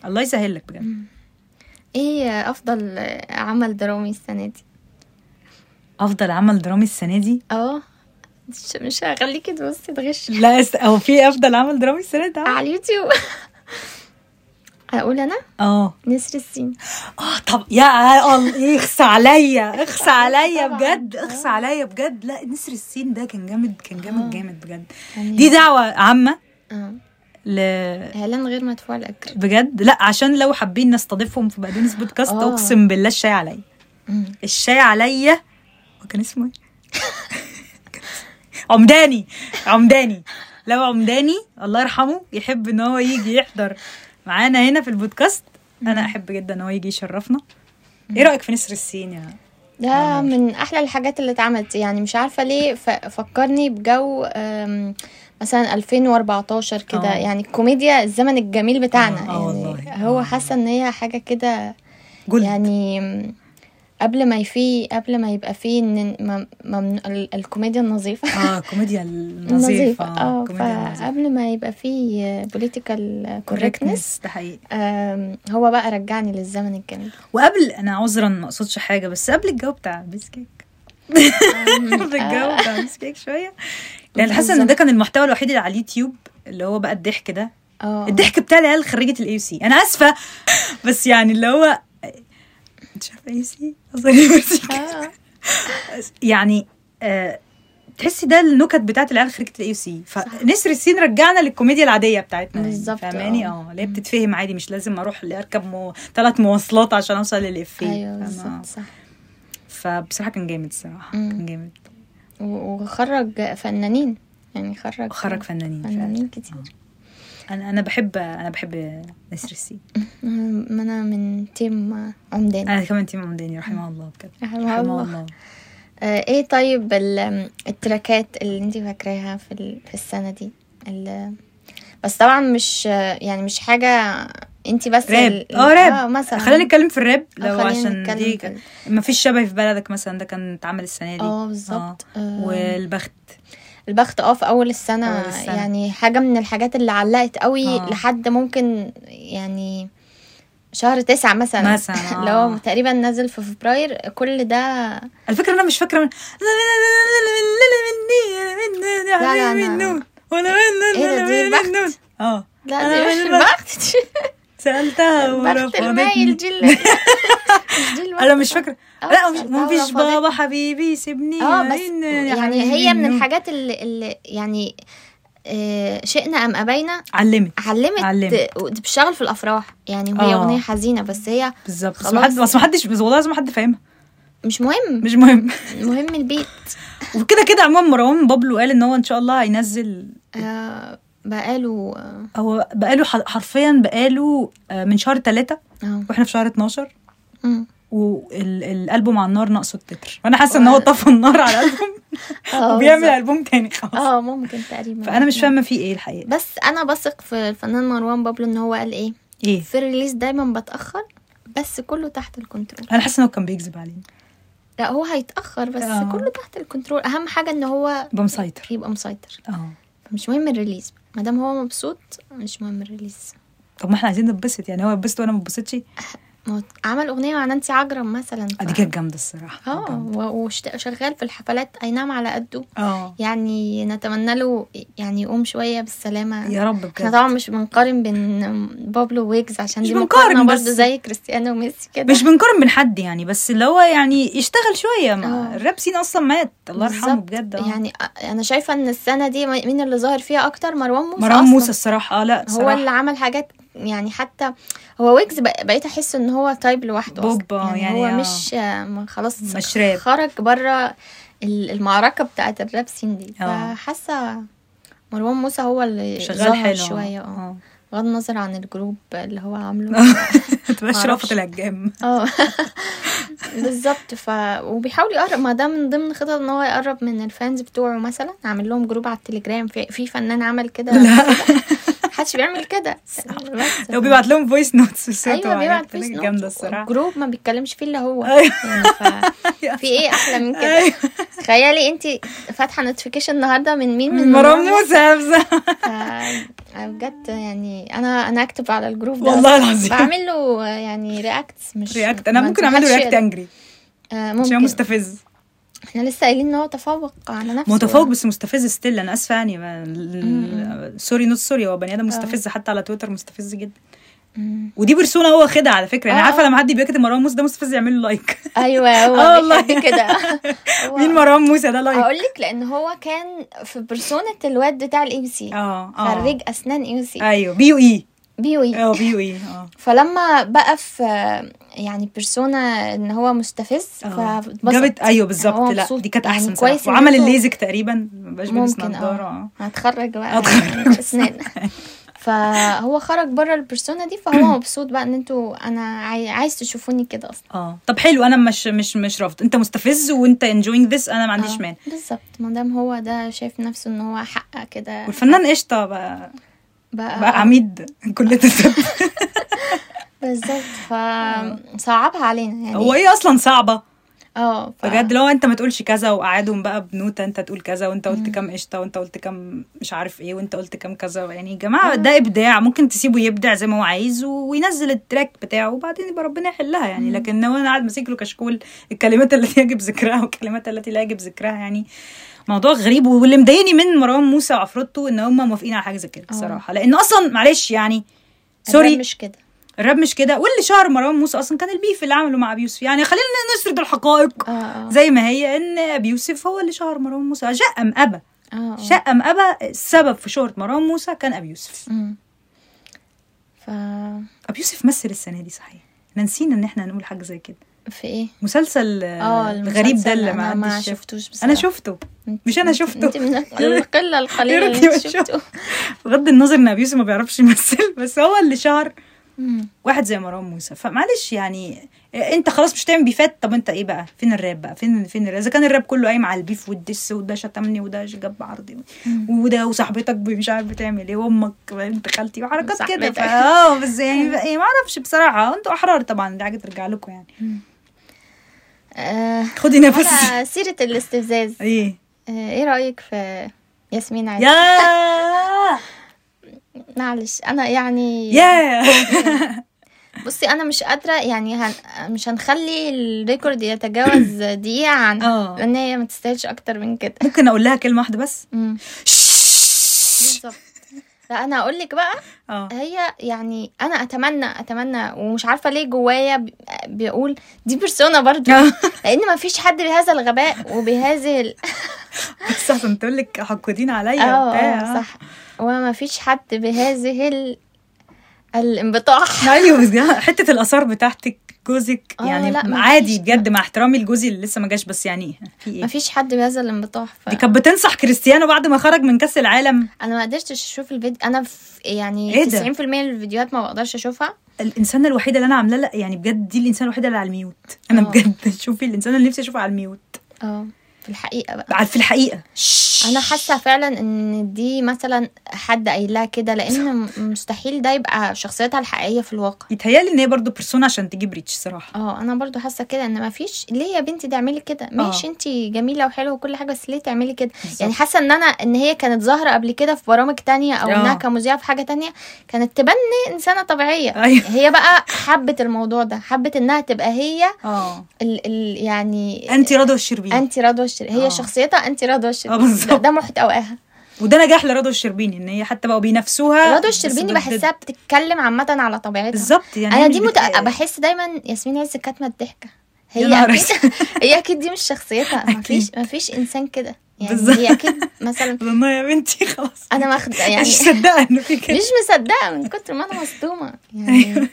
الله يسهل لك بجد إيه أفضل عمل درامي السنة دي؟ أفضل عمل درامي السنة دي؟ آه مش هخليكي تبصي تغشي لا هو في أفضل عمل درامي السنة دي؟ على اليوتيوب. *laughs* أقول أنا؟ آه. نسر السين. آه طب يا الله اخس عليا اخس *laughs* عليا بجد اخس عليا بجد. لا نسر السين ده كان جامد كان جامد آه. جامد بجد. دي دعوة عامة آه. ل إعلان غير مدفوع الاجر بجد؟ لا عشان لو حابين نستضيفهم في بقدونس بودكاست. أقسم بالله الشاي عليا. الشاي عليا. وكان اسمه إيه؟ *laughs* عمداني عمداني. لو عمداني الله يرحمه يحب إن هو يجي يحضر. معانا هنا في البودكاست. أنا أحب جدا إن هو يجي يشرفنا. إيه رأيك في نسر السين يا ده من أحلى الحاجات اللي اتعملت. يعني مش عارفة ليه فكرني بجو مثلا 2014 كده. أوه. يعني الكوميديا الزمن الجميل بتاعنا. أوه. يعني والله. هو حاسة إن هي حاجة كده يعني قبل ما في قبل ما يبقى في إن الكوميديا النظيفة. آه *laughs* الكوميديا النظيفة. آه فقبل ما يبقى في political correctness ده حقيقي. هو بقى رجعني للزمن الجميل. وقبل أنا عذرا ما أقصدش حاجة بس قبل الجو بتاع بيسكيك قبل الجو بتاع بيسكيك شوية. يعني حاسة إن ده كان المحتوى الوحيد اللي على اليوتيوب اللي هو بقى الضحك ده. الضحك بتاع العيال خريجة ال AUC أنا آسفة بس يعني اللي هو انت شايفه AUC. يعني آه تحسي ده النكت بتاعت العيال خريجه ال AUC. فنسر السين رجعنا للكوميديا العادية بتاعتنا بالظبط. فاهماني؟ آه. اللي هي بتتفهم عادي مش لازم أروح اركب مو... ثلاث مواصلات عشان أوصل للافيه أيوه بالظبط صح. فبصراحه كان جامد الصراحة كان جامد. وخرج فنانين يعني خرج خرج فنانين فنانين كتير. أنا أنا بحب أنا بحب نسر السين *laughs* أنا من تيم عمداني أنا كمان team عمداني رحمه الله بجد. رحمه, الله, الله. آه إيه طيب ال tracks اللي أنت فاكراها في في السنة دي؟ بس طبعا مش يعني مش حاجة أنت بس راب. آه راب. آه مثلا. خلينا نتكلم في الراب. لو عشان دي ما فيش شبه في بلدك مثلا ده كان اتعمل السنة دي. آه بالظبط. آه. والبخت. البخت آه في اول السنة, أول السنة يعني حاجة من الحاجات اللي علقت قوي آه. لحد ممكن يعني شهر تسعة مثلا مثلا آه. اللي هو تقريبا نازل في فبراير كل ده الفكرة أنا مش فاكرة من لا لا أنا ولا إيه ده دي البخت آه لا دي مش البخت سألتها البخت المايل اللي أنا مش فاكرة. لا ما فيش بابا حبيبي سيبني. آه بس يعني هي من الحاجات اللي, اللي يعني آه شئنا أم أبينا. علمت. علمت, علمت. بتشتغل في الأفراح. يعني وهي أغنية حزينة بس هي بالظبط. بس ما حد بس ما حدش والله لازم حد فاهمها. مش مهم. مش مهم. مهم البيت. *laughs* وكده كده عموما مروان بابلو قال إن هو إن شاء الله هينزل آه بقاله هو بقاله حرفيا بقاله من شهر ثلاثة وإحنا في شهر 12 والالبوم على النار ناقصه التتر. فانا حاسة ان هو طفى النار على الألبوم. *laughs* وبيعمل ألبوم تاني خلاص. آه ممكن تقريبا. فأنا مش فاهمة فيه إيه الحقيقة. بس أنا بثق في الفنان مروان بابلو إن هو قال إيه. إيه؟ في ال release دايما بتأخر بس كله تحت ال control. أنا حاسة إن هو كان بيكذب علينا. لا هو هيتأخر بس. كله تحت ال control. أهم حاجة إن هو يبقى مسيطر. يبقى مسيطر. آه. مش مهم ال release. ما دام هو مبسوط مش مهم الريليز. طب ما إحنا عايزين نتبسط يعني هو يتبسط وأنا ما اتبسطش؟ *laughs* عمل أغنية مع نانسي عجرم مثلا ف... دي كانت جامدة الصراحة آه وشغال في الحفلات أي نعم على قده آه يعني نتمنى له يعني يقوم شوية بالسلامة يا رب بجد إحنا طبعا مش بنقارن بين بابلو ويجز عشان مش دي بنقارن برضه زي كريستيانو وميسي كده مش بنقارن بين حد يعني بس اللي هو يعني يشتغل شوية ما آه. ال rap scene أصلا مات الله يرحمه. بجد آه. يعني أنا شايفة إن السنة دي مين اللي ظاهر فيها أكتر مروان موسى مروان. موسى الصراحة آه لا هو صراحة. اللي عمل حاجات يعني حتى هو ويجز بق- بقيت أحس إن هو تايب لوحده أصلاً. بوب، آه، يعني, يعني هو آه. مش آه، خلاص مش راب. خرج بره المعركة بتاعت ال rap scene دي آه. فحاسة مروان موسى هو اللي شغال حلو شوية آه بغض النظر عن ال group اللي هو عامله تبقاش. رافض الهجام آه بالظبط ف وبيحاول يقرب ما ده من ضمن خطط إن هو يقرب من ال fans بتوعه مثلا عامل لهم group على التليجرام في, في فنان عمل كده *laughs* لا محدش بيعمل كده. لو بيبعت لهم voice notes في أيوه بيبعت وحاجات فيس جامدة الصراحة. group ما بيتكلمش فيه إلا هو. أيوة. يعني ف... *laughs* في إيه أحلى من كده؟ أيوة. تخيلي أنت فاتحة notification النهارده من مين؟ من بصراحة. ف- بجد يعني أنا أنا أكتب على ال group ده. والله. العظيم. بعمل له يعني reacts مش react أنا ممكن اعمل له react angry ممكن. مستفز. إحنا لسه قايلين إن هو تفوق على نفسه. متفوق بس مستفز still أنا آسفة يعني ما- sorry not sorry هو بني آدم مستفز حتى على تويتر مستفز جدا. ودي persona هو واخدها على فكرة. أنا آه، عارفة آه. لما حد بيكتب مروان موسى ده مستفز يعمل له like *laughs* أيوه هو *laughs* آه والله. كده. *laughs* مين مروان موسى ده like هقول لك لأن هو كان في persona الواد بتاع ال AUC آه آه. خريج أسنان AUC أيوه BUE BUE آه BUE آه. فلما بقى في يعني persona إن هو مستفز آه. جابت أيوه بالظبط. لا. دي كانت يعني أحسن كويس صراحة. إن وعمل الليزك تقريبا مبقاش بيلبس ممكن نضاره هتخرج بقى. هتخرج. يعني *laughs* أسنان. *laughs* فهو خرج بره ال persona دي فهو *clears throat* مبسوط بقى إن أنتوا أنا عاي... عايز تشوفوني كده أصلا. آه. طب حلو أنا مش مش مش رافض. أنت مستفز وأنت enjoying this أنا ما عنديش آه، مانع. بالظبط. ما دام هو ده شايف نفسه إن هو حقق كده. والفنان قشطة بقى بقى, بقى عميد كلية الطب. *laughs* بالظبط فصعبها علينا يعني. هو إيه أصلا صعبة؟ آه ف- بجد لو أنت ما تقولش كذا وقعدهم بقى بنوتة أنت تقول كذا وأنت قلت كام قشطة وأنت قلت كام مش عارف إيه وأنت قلت كام كذا يعني يا جماعة ده إبداع ممكن تسيبه يبدع زي ما هو عايز وينزل ال track بتاعه وبعدين يبقى ربنا يحلها يعني. لكن لو أنا قاعد ماسك له كشكول الكلمات التي يجب ذكرها والكلمات التي لا يجب ذكرها يعني موضوع غريب واللي مضايقني من مروان موسى وعفروتو إن هم موافقين على حاجة زي كده الصراحه لأن أصلا معلش يعني sorry. مش كده. الراب مش كده؟ واللي شهر مروان موسى أصلا كان ال beef اللي عمله مع أبي يوسف. يعني خلينا نسرد الحقائق آه آه. زي ما هي إن أبي يوسف هو اللي شهر مروان موسى. شقم أبا. آه آه. شقم أبا السبب في شهره مروان موسى كان أبي يوسف. ف أبي يوسف مثل السنة دي صحيح. إحنا نسينا إن إحنا نقول حاجة زي كده. في إيه؟ مسلسل الغريب ده اللي أنا ما ما. شفتوش بصراحة. أنا شفته. مش أنا أنت- شفته. أنت من *laughs* القلة القليلة اللي شفته. بغض النظر إن أبي يوسف ما بيعرفش يمثل بس هو اللي شهر مم. واحد زي مروان موسى. فمعلش يعني انت خلاص مش تعمل بيفات. طب انت إيه بقى؟ فين الراب بقى؟ فين فين الراب؟ إذا كان الراب كله قايم على البيف والدس وده شتمني وده جاب عرضي وده وصاحبتك مش عارف بتعمل إيه وامك بنت خالتي وحركات كده. آه بس يعني إيه ما أعرفش بصراحة. أنتوا احرار طبعا دي حاجة ترجع لكم يعني. آه خدي نفس. على سيرة الاستفزاز. إيه؟ آه إيه رأيك في ياسمين عادل؟ يا *laughs* معلش أنا يعني يا *laughs* بصي أنا مش قادرة يعني هن... مش هنخلي الريكورد يتجاوز *coughs* دقيقة عنها آه. لأن هي ما تستاهلش أكتر من كده. ممكن أقول لها كلمة واحدة بس. بالظبط. لا أنا هقول لك بقى. آه. هي يعني أنا أتمنى أتمنى ومش عارفة ليه جوايا بي- بيقول دي بيرسونا برضو. آه. لأن ما فيش حد بهذا الغباء وبهذه ال... بس عشان تقول لك حقودين عليا آه. آه، صح. وما فيش حد بهذه ال... الانبطاح. أيوه بس حتة الآثار بتاعتك جوزك آه، يعني لا، عادي. بجد مع احترامي لجوزي اللي لسه ما جاش بس يعني في إيه؟ ما فيش حد بهذا الانبطاح ف... دي كانت بتنصح كريستيانو بعد ما خرج من كأس العالم. أنا ما قدرتش أشوف الفيديو أنا في يعني إيه ده؟ 90% من الفيديوهات ما بقدرش أشوفها. الإنسانة الوحيدة اللي أنا عاملة لها يعني بجد دي الإنسانة الوحيدة اللي على ال mute. أنا آه. بجد *laughs* شوفي الإنسانة اللي نفسي أشوفها على ال mute. آه. في الحقيقة بقى. في الحقيقة. أنا حاسة فعلا إن دي مثلا حد قايل لها كده لأن مستحيل ده يبقى شخصيتها الحقيقية في الواقع. يتهيألي إن هي برضه persona عشان تجيب reach صراحة. آه أنا برضو حاسة كده إن ما فيش ليه يا بنتي تعملي كده؟ ماشي آه. انت جميلة وحلوة وكل حاجة بس ليه تعملي كده. يعني حاسة إن أنا إن هي كانت ظاهرة قبل كده في برامج تانية أو آه. إنها كمذيعه في حاجة تانية كانت تبني إنسانة طبيعية. أيوة. هي بقى حبت الموضوع ده حبت إنها تبقى هي آه. ال ال يعني انت رضوى الشربيني. أنتي رضوى الشربيني هي آه. شخصيتها أنتي رضوى آه، الشربيني بالظبط. ده, ده محتواها وده نجاح لرضوى الشربيني إن هي حتى بقوا بينافسوها. رضوى الشربيني بحسها بتتكلم عامة على طبيعتها. بالظبط يعني أنا دي مت... بحس دايما ياسمين عز كاتمة الضحكة. هي أكيد. *laughs* هي أكيد دي مش شخصيتها. مفيش مفيش إنسان كده. يعني. هي أكيد مثلا *laughs* والله يا بنتي خلاص. أنا ماخد يعني مش مصدقة إنه في كده. مش مصدقة من كتر ما أنا مصدومة. يعني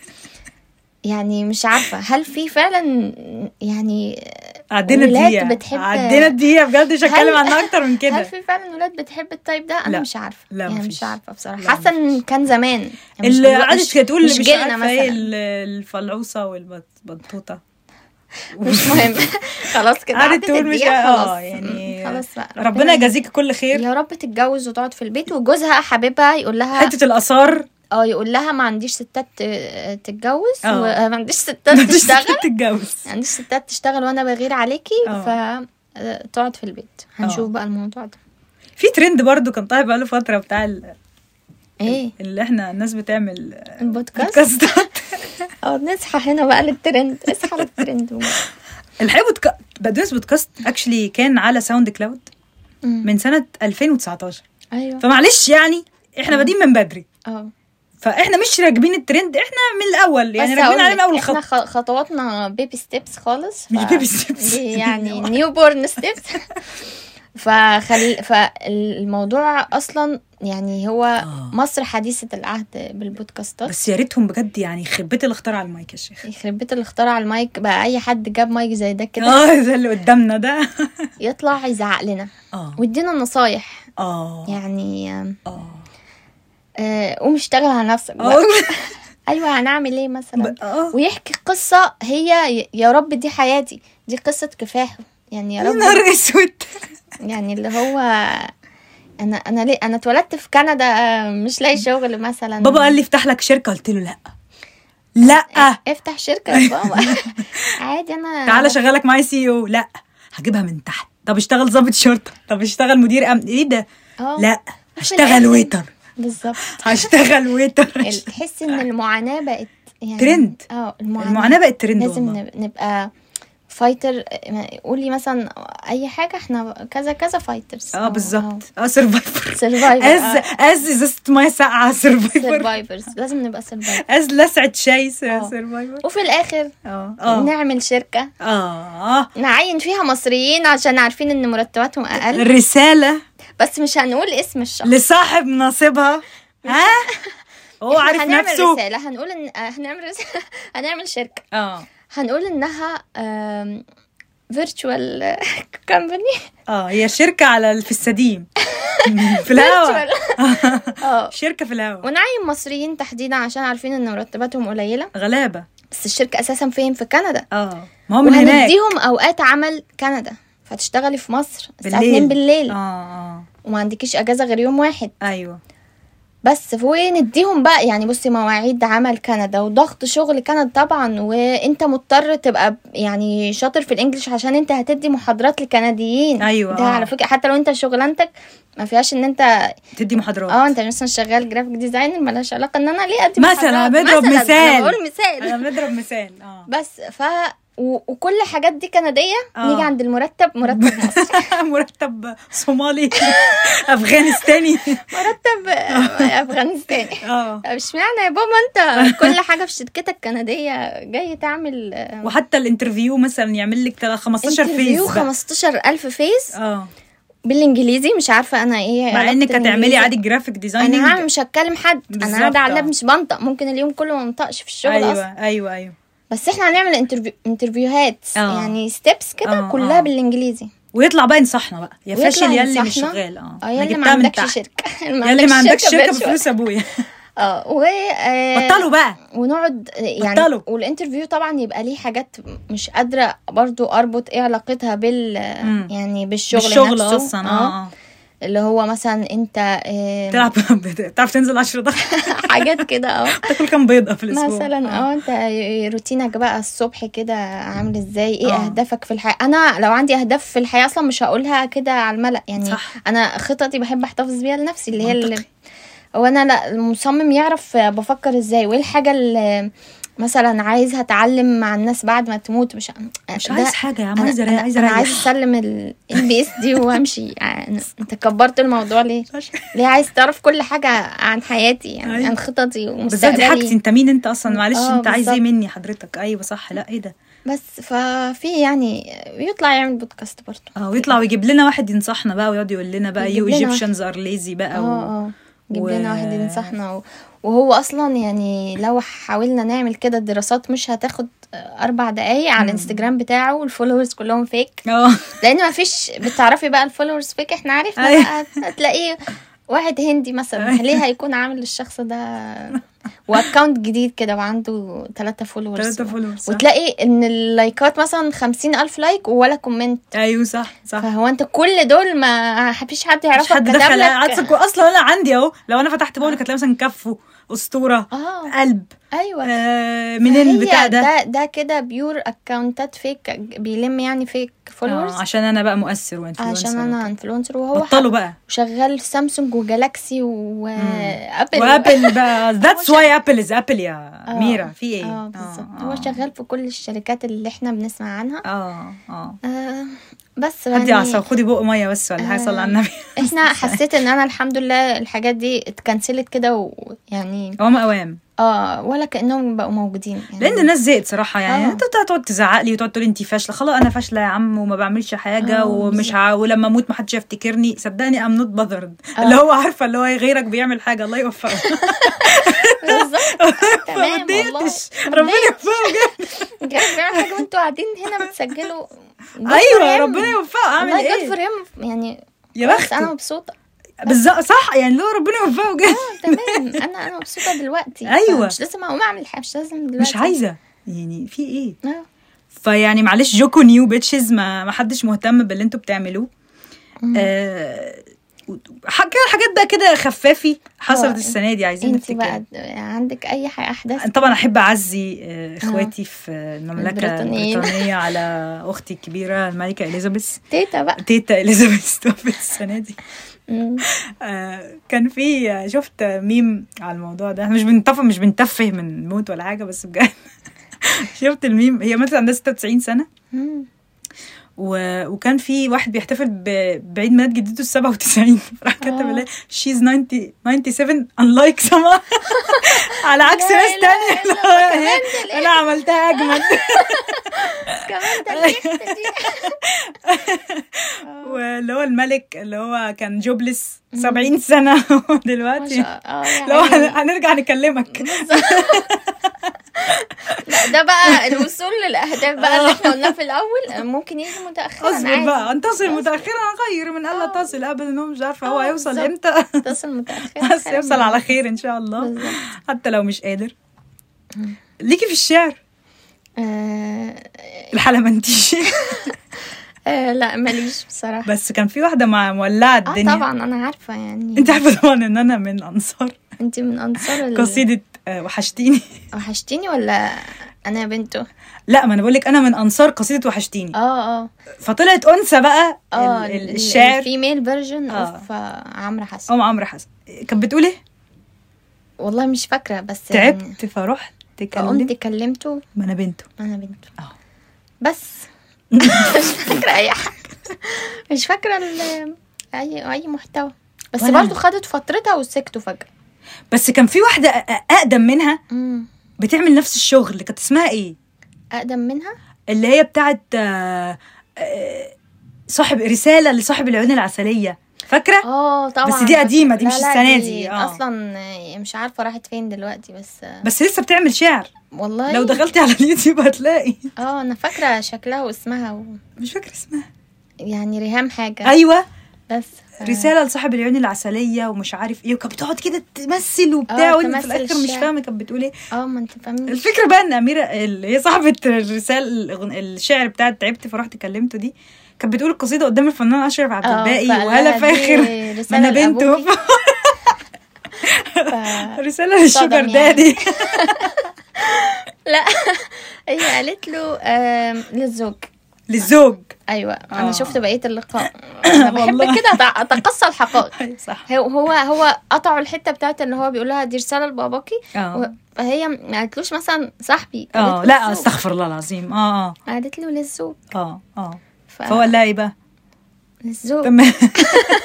يعني مش عارفة. هل في فعلا يعني عدينا ولاد الدقيقة. بتحب- عدينا الدقيقة بجد مش هتكلم هل- عنها أكتر من هل كده في فعلا ولاد بتحب التايب ده؟ أنا لا. مش عارفة. لا، يعني. مش عارفة بصراحة. لا، حاسة إن كان زمان. يعني مش اللي قعدت تقول مش جيلنا عارفة إيه مثلا. ال- الفلعوصه والبطوطة. مش مهم. *laughs* خلاص كده قعدت عدت تقول مش الدقيقة خلاص. يعني خلاص بقى ربنا يجازيك. كل خير. يا رب تتجوز وتقعد في البيت وجوزها حبيبها يقول لها حتة الآثار. آه يقول لها ما عنديش ستات تتجوز آه. وما عنديش *laughs* ستات تشتغل. تتجوز. ما عنديش ستات تشتغل وأنا بغير عليكي آه. ف آه، تقعد في البيت. هنشوف آه. بقى الموضوع ده. في ترند برضو كان طالع بقاله فترة بتاع ال- إيه؟ اللي إحنا الناس بتعمل البودكاست؟ *laughs* آه نصحى هنا بقى للترند. اصحى للترند الحقيقة بودكا... بقدونس بودكاست actually كان على SoundCloud. من سنة 2019 أيوه. فمعلش يعني إحنا بادئين من بدري. آه. فاحنا مش راكبين الترند إحنا من الأول يعني راكبين عليه من أول إحنا خط خ- خطواتنا baby steps خالص مش baby steps. دي *laughs* يعني newborn steps فخل فالموضوع أصلا يعني هو آه. مصر حديثة العهد بالبودكاستات. بس يا ريتهم بجد يعني يخرب بيت اللي اخترع المايك يا شيخ. يخرب بيت اللي اخترع المايك بقى أي حد جاب مايك زي ده كده آه ده اللي قدامنا ده. يطلع يزعق لنا. *laughs* آه. ويدينا نصايح. آه. يعني آه. قوم اشتغل على نفسك *laughs* أيوه هنعمل إيه مثلا؟ آه. ويحكي قصة هي يا رب دي حياتي. دي قصة كفاح يعني يا رب نهار أسود. *laughs* يعني اللي هو أنا أنا ليه أنا اتولدت في كندا آه، مش لاقي شغل مثلا. بابا قال لي افتح لك شركة. قلت له لأ. لأ. افتح شركة يا بابا. *laughs* عادي أنا تعالى شغلك معايا CEO. لأ. هجيبها من تحت. طب اشتغل ضابط شرطة. طب اشتغل مدير أمن. إيه ده؟ لأ. هشتغل. waiter بالظبط. *laughs* هشتغل waiter ال- تحس إن المعاناة بقت يعني ترند. آه المعاناة. المعاناة بقت ترند لازم والله. نب- نبقى fighter قولي مثلا أي حاجة إحنا كذا كذا fighters آه بالظبط. آه. survivor survivor از از ازازه ميه ساقعه survivor survivors لازم نبقى survivor از لسعه شاي آه. survivor وفي الآخر آه. آه. نعمل شركة. آه. نعين فيها مصريين عشان عارفين إن مرتباتهم أقل. رسالة. بس مش هنقول اسم الشخص. لصاحب نصيبها؟ ها؟ *laughs* هو عارف هنعمل نفسه. رسالة. هنقول ان آه، هنعمل رسالة. *laughs* هنعمل شركة. آه. هنقول إنها virtual company آه هي شركة على في السديم. *laughs* في الهوا آه. شركة في الهوا ونعين مصريين تحديدا عشان عارفين إن مرتباتهم قليلة. غلابة. بس الشركة أساسا فين؟ في كندا. آه. ما هو من هناك. وهنديهم أوقات عمل كندا. فتشتغلي في مصر الساعة بالليل. 2 بالليل. آه آه. وما عندكيش اجازة غير يوم واحد. أيوه. بس ونديهم بقى يعني بصي مواعيد عمل كندا وضغط شغل كندا طبعا وانت مضطر تبقى يعني شاطر في الإنجليش عشان انت هتدي محاضرات لكنديين. أيوة، ده آه. على فكرة حتى لو انت شغلانتك ما فيهاش ان انت تدي محاضرات. آه انت مثلا شغال graphic designer ملهاش علاقة ان أنا ليه أدي مثلا محاضرات؟ بضرب مثلاً، مثال. أنا بقول مثال. أنا بنضرب مثال آه. بس ف و... وكل الحاجات دي كندية آه. نيجي عند المرتب مرتب *laughs* مصري *laughs* مرتب صومالي أفغانستاني. مرتب *laughs* أفغانستاني. آه. مش معنى يا بابا انت كل حاجة في شركتك كندية جاي تعمل آه، وحتى ال interview مثلا يعمل لك تلا- 15 phase interview بقى. 15000 phase آه. بالإنجليزي مش عارفة أنا إيه مع إنك هتعملي. عادي graphic designing أنا مش هتكلم حد أنا قاعدة على ال lap آه. مش بنطق ممكن اليوم كله ما انطقش في الشغل أيوه أصلا. أيوه أيوه. بس إحنا هنعمل interview interview هات آه. يعني steps كده آه، كلها آه. بالإنجليزي ويطلع بقى ينصحنا بقى يا فاشل يا اللي مش. شغال آه *laughs* يا اللي ما عندكش. شركة يا اللي ما عندكش شركة. بفلوس أبويا *laughs* آه و آه، بطلوا بقى ونقعد يعني بطلوا. وال interview طبعا يبقى ليه حاجات مش قادرة برضو أربط إيه علاقتها بال. يعني بالشغل, بالشغل نفسه أصلا آه آه اللي هو مثلا أنت تلعب تعرف *laughs* تنزل 10 ضغط *laughs* حاجات كده آه. *laughs* تاكل كام بيضة في الأسبوع. مثلا آه. أنت روتينك بقى الصبح كده عامل إزاي؟ إيه أوه. أهدافك في الحياة؟ أنا لو عندي أهداف في الحياة أصلا مش هقولها كده على الملأ. يعني صح. أنا خططي بحب أحتفظ بيها لنفسي اللي هي اللي هو أنا لا المصمم يعرف بفكر إزاي وايه الحاجة اللي مثلا عايز هتعلم مع الناس بعد ما تموت مش مش عايز حاجة يا عم عايز أنا عايز أنا عايز أسلم ال PSD وأمشي. *laughs* يعني انت كبرت الموضوع ليه؟ ليه عايز تعرف كل حاجة عن حياتي؟ يعني أيوة. عن خططي ومستقبلي. بالظبط حاجتي. انت مين انت أصلا؟ معلش انت عايز إيه مني؟ حضرتك. أيوه صح. لا إيه ده؟ بس ففي يعني يطلع يعمل بودكاست برضه. آه ويطلع ويجيب لنا واحد ينصحنا بقى ويقعد يقول لنا بقى you Egyptians are lazy بقى آه آه. يجيب و... لنا واحد ينصحنا و... وهو أصلا يعني لو حاولنا نعمل كده الدراسات مش هتاخد أربع دقايق على الانستجرام بتاعه والفولورز كلهم فيك *laughs* لأن ما فيش بتعرفي بقى الفولورز فيك إحنا عرفنا بقى هتلاقيه واحد هندي مثلا ليه هيكون عامل الشخص ده؟ واكونت جديد كده وعنده ثلاثة فولورز ثلاثة فولورز وتلاقي إن اللايكات مثلا خمسين ألف لايك ولا كومنت أيوه صح صح. فهو أنت كل دول ما فيش حد يعرفك حد دخل عدسك أصلا أنا عندي أهو لو أنا فتحت بقولك هتلاقي مثلا كفه أسطورة آه. قلب أيوه. آه منين البتاع ده. ده ده كده pure account ات fake بيلم يعني fake followers آه عشان أنا بقى مؤثر و influencer عشان أنا influencer وهو بطلوا بقى. وشغال سامسونج وجالاكسي وابل وابل بقى. that's why Apple is Apple يا آه. ميرا. في إيه؟ آه بالظبط. هو شغال في كل الشركات اللي إحنا بنسمع عنها. آه آه. آه بس هدي عصا خدي بق مية بس ولا حاجة صلي على النبي. إحنا *laughs* حسيت إن أنا الحمد لله الحاجات دي اتكنسلت كده ويعني اوام اوام آه ولا كأنهم بقوا موجودين يعني. لأن الناس زهقت صراحة يعني. أنت تقعد تزعق لي وتقعد تقول انت فاشلة. خلاص أنا فاشلة يا عم وما بعملش حاجة آه ومش ع... ولما أموت ما حدش يفتكرني. صدقني I'm not bothered اللي هو عارفة اللي هو غيرك بيعمل حاجة. الله يوفقه بالظبط. *laughs* تمام والله. ربنا يوفقه بجد. *laughs* بيعمل حاجة وانتوا قاعدين هنا بتسجلوا. أيوه ربنا يوفقه. أعمل إيه؟ good for him يعني يا بخت. أنا مبسوطة. بالظبط صح يعني لو ربنا يوفقه آه تمام. أنا أنا مبسوطة دلوقتي. أيوه. مش لازم أقوم أعمل حاجة مش لازم دلوقتي. مش عايزة. يعني في إيه؟ آه. فيعني معلش joke on you bitches ما ما حدش مهتم باللي أنتوا بتعملوه. آه كده حاجات بقى كده خفافي حصلت السنة دي عايزين انت بقى عندك أي حاجة أحداث؟ طبعا أحب أعزي إخواتي في المملكة البريطانية *laughs* على أختي الكبيرة الملكة إليزابيث. تيتا بقى. تيتا إليزابيث *laughs* توفت السنة دي. آه كان في شفت ميم على الموضوع ده. مش بنتفق مش بنتفه من موت ولا حاجة بس بجد. *laughs* شفت الميم هي ماتت عندها 96 سنة. و... وكان في واحد بيحتفل ب... بعيد ميلاد جدته ال 97 *laughs* راح كتب لها she's 90 97 unlike سما *laughs* على عكس ناس تانية. *laughs* أنا عملتها أجمل. كمان واللي هو الملك اللي هو كان جوبلس 70 سنة *laughs* دلوقتي. لو هنرجع نكلمك. لا ده بقى الوصول للأهداف بقى اللي إحنا قلناه في الأول. ممكن يجي متاخرا اصبر بقى ان تصل متاخرا خير من الا تصل ابدا هو مش عارفة هو هيوصل إمتى. تصل متاخرا بس يوصل على خير إن شاء الله. حتى لو مش قادر. ليكي في الشعر. الحلمنتيشي. *laughs* آه لا ماليش بصراحة. بس كان في واحدة مع مولعة الدنيا. آه طبعا أنا عارفة يعني. أنت عارفة طبعا إن أنا من أنصار. أنت من أنصار قصيدة وحشتيني. وحشتيني ولا أنا بنته لا ما أنا بقول لك أنا من أنصار قصيدة وحشتيني. آه آه. فطلعت أنثى بقى آه الشعر ال female version of عمرو حسن. أم عمرو حسن. كانت بتقول إيه؟ والله مش فاكرة بس تعبت يعني فرحت قمت كلمته ما أنا بنته أنا بنته آه. بس. مش فاكرة أي حاجة. مش فاكرة أي أي محتوى. بس برضه خدت فترتها وسكتوا فجأة. بس كان في واحدة أقدم منها. بتعمل نفس الشغل. كانت اسمها إيه؟ أقدم منها؟ اللي هي بتاعت صاحب رسالة لصاحب العيون العسلية. فاكرة؟ آه طبعا. بس دي قديمة دي لا مش لا السنة دي, دي آه. أصلا مش عارفة راحت فين دلوقتي بس بس لسه بتعمل شعر. والله. لو دخلتي على اليوتيوب هتلاقي. آه أنا فاكرة شكلها واسمها و... مش فاكرة اسمها. يعني ريهام حاجة. أيوه. بس. رسالة لصاحب العيون العسلية ومش عارف إيه وكانت بتقعد كده تمثل وبتاع وأنت في الآخر مش فاهمة كانت بتقول إيه. آه ما أنت فاهمين الفكرة بقى إن أميرة اللي هي صاحبة الرسالة الشعر بتاعت تعبت فرحت كلمته دي. كانت بتقول القصيدة قدام الفنان أشرف عبد الباقي وهلا فاخر ما أنا بنته. *laughs* *laughs* رسالة للشوجر دادي. *laughs* لا هي قالت له للزوج. للزوج. أيوه آه. أنا شفت بقية اللقاء. أنا بحب كده أتقصى الحقائق. صح. هو هو قطعوا الحتة بتاعت اللي هو بيقول لها دي رسالة لباباكي. فهي ما قالتلوش مثلا صاحبي. آه لا أستغفر الله العظيم. آه آه. قالت له للزوج. آه آه. ف... فهو إيه بقى؟ للزوج تمام.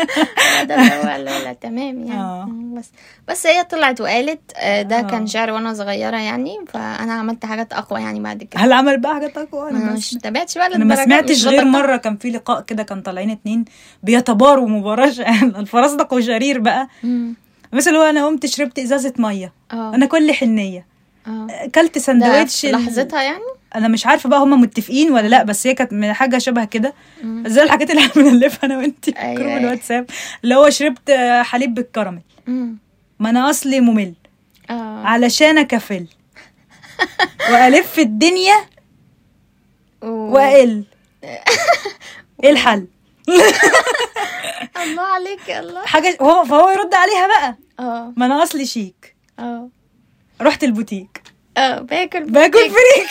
*laughs* ده هو لا لا تمام يعني. آه. بس بس هي طلعت وقالت آه، ده آه. كان شعر وأنا صغيرة يعني فأنا عملت حاجات أقوى يعني بعد كده. هل عمل بقى حاجات أقوى؟ أنا مش تابعتش بقى أنا ما سمعتش غير. مرة كان في لقاء كده كان طالعين اتنين بيتباروا مباراة *laughs* الفرزدق وشرير بقى. مم. مثلا هو أنا قمت شربت إزازة مية. آه. أنا كل حنية. أكلت ده سندوتش لحظتها يعني؟ أنا مش عارفة بقى هما متفقين ولا لأ بس هي كانت من حاجة شبه كده. زي الحاجات اللي إحنا بنلفها أنا وانت أيوة، جروب. الواتساب اللي هو شربت حليب بالكراميل. ما أنا اصلي ممل. آه. علشان اكفل *laughs* والف الدنيا وأقل. *laughs* إيه الحل؟ *laughs* الله عليك يا الله. حاجة هو فهو يرد عليها بقى. آه. ما أنا اصلي شيك. آه. رحت البوتيك. آه باكل باكل. فريك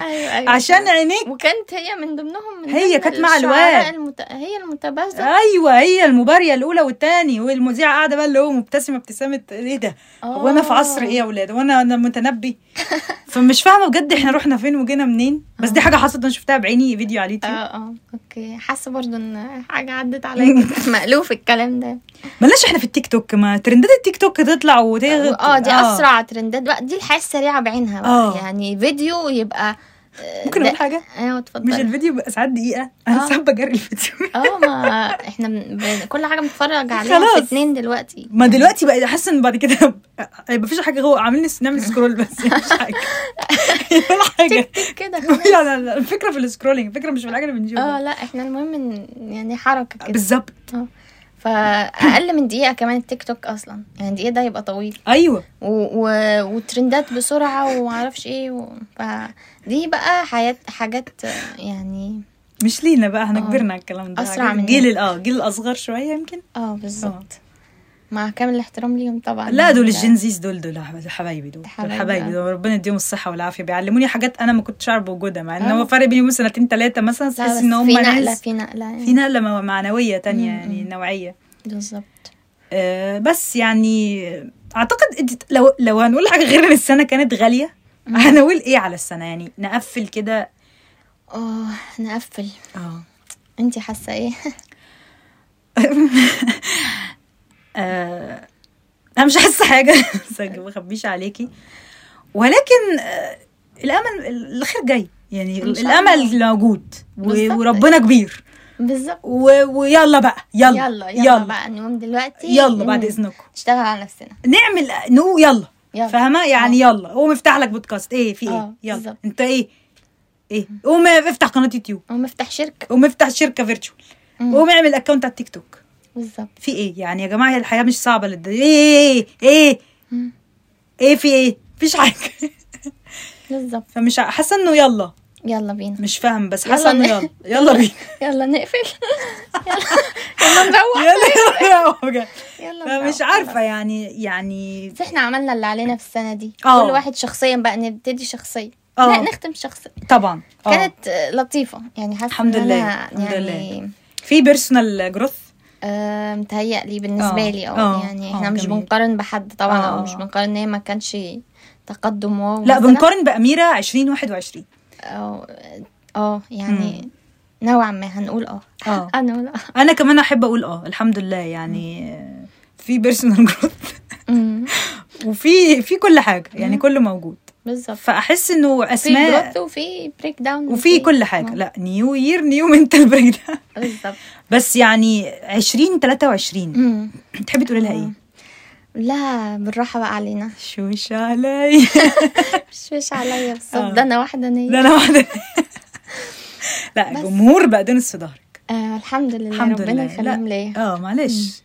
أيوه أيوه عشان عينيك. وكانت هي من ضمنهم من هي كانت مع الواد. المت... هي المتبازة. أيوه هي المبارية الأولى والتاني والمذيعة قاعدة بقى اللي هو مبتسمة ابتسامه إيه ده؟ هو أنا في عصر إيه يا ولاد؟ وأنا أنا متنبي. *laughs* فمش فاهمة بجد إحنا رحنا فين وجينا منين. بس دي حاجة حصلت أنا شفتها بعيني فيديو على آه اليوتيوب. آه Okay. حاسة برضو إن حاجة عدت عليا. *laughs* مألوف الكلام ده. ملاش إحنا في التيك توك. ما ترندات التيك توك تطلع وتغ آه دي أسرع ترندات بقى. دي الحياة السريعه بعينها بقى. آه. يعني فيديو يبقى آه، ممكن أقول حاجة؟ أيوه مش اتفضل الفيديو بقى ساعات دقيقة. أنا آه. ساعات بجري الفيديو. آه ما إحنا ب... كل حاجة بنتفرج عليها خلاص. في اتنين دلوقتي. ما دلوقتي بقى حاسه إن بعد كده هيبقى *laughs* مفيش حاجة. هو عاملين نعمل scroll بس مفيش حاجة. *laughs* ولا حاجة. كده *laughs* لا لا لا الفكرة في ال scrolling الفكرة مش في الحاجة اللي آه بنشوفها لا إحنا المهم يعني حركة كده. بالظبط. فأقل من دقيقة كمان التيك توك أصلا. يعني دقيقه ده يبقى طويل. أيوه. و... و... وترندات بسرعة ومعرفش إيه و... فدي بقى حياه حاجات يعني مش لينا بقى إحنا آه. كبرنا على الكلام ده. حاجات مننا. جيل آه الجيل الأصغر شوية يمكن. آه بالظبط. مع كامل الاحترام ليهم طبعا. لا دول. ال Gen Zs دول دول حبايبي دول. دول حبايبي، آه. دول. ربنا يديهم الصحة والعافية. بيعلموني حاجات أنا ما كنتش أعرف بوجودها مع إن آه. هو فرق بيني سنتين ثلاثة مثلا لا تحس إن هم في نقلة في نقلة يعني. في نقلة معنوية تانية يعني. نوعية. بالظبط. آه بس يعني أعتقد لو لو هنقول حاجة غير إن السنة كانت غالية هنقول إيه على السنة؟ يعني نقفل كده. آه نقفل. آه. انتي حاسة إيه؟ *laughs* آه، أنا مش حاسة حاجة. *laughs* ما اخبيش عليكي. ولكن آه، الأمل الخير جاي. يعني الأمل موجود. وربنا كبير. بالظبط. و- ويلا بقى. يلا. يلا يلا, بقى. نقوم دلوقتي. يلا بعد. إذنكم. نشتغل على نفسنا. نعمل نو يلا. يلا. فاهمة؟ يعني يلا. قوم افتح لك بودكاست. إيه في إيه؟ آه، يلا. بالظبط. أنت إيه؟ إيه؟ قوم افتح قناة يوتيوب. نقوم نفتح شركة. قوم افتح شركة virtual. قوم اعمل اكونت على التيك توك. بالظبط. في إيه؟ يعني يا جماعة الحياة مش صعبة للد إيه إيه إيه. إيه في إيه؟ مفيش حاجة. بالظبط. فمش حاسة إنه يلا. يلا بينا. مش فاهم بس حاسة إنه يلا. يلا بينا. *laughs* يلا نقفل. *laughs* يلا نروح. يلا يلا نروح. عارفة يعني يعني بس إحنا عملنا اللي علينا في السنة دي. آه. كل واحد شخصيا بقى نبتدي شخصيا آه. لا نختم شخصيا طبعا. آه. كانت لطيفة. يعني حاسة الحمد لله، الحمد يعني في personal growth آه، متهيألي بالنسبة آه، لي آه آه، يعني إحنا مش جميل. بنقارن بحد طبعا آه، أو مش آه. بنقارن إن هي ما كانش تقدم wow لا. بنقارن بأميرة 2021 آه آه يعني نوعا ما هنقول آه. *laughs* آه. أنا كمان أحب أقول آه الحمد لله يعني في personal growth *laughs* وفي في كل حاجة يعني كله موجود. بالظبط. فأحس إنه في اسمه growth وفي breakdown وفي كل حاجة. لا new year new mental breakdown بالظبط. بس يعني 2023 أمم. تحبي تقولي لها إيه؟ لا بالراحة بقى علينا. شوش علي مش مش عليا بالظبط. آه. ده أنا واحدة نية. لا أنا واحدة *laughs* لا. جمهور بقدونس في ظهرك آه الحمد لله. الحمد ربنا يخليهم. ليا. آه معلش.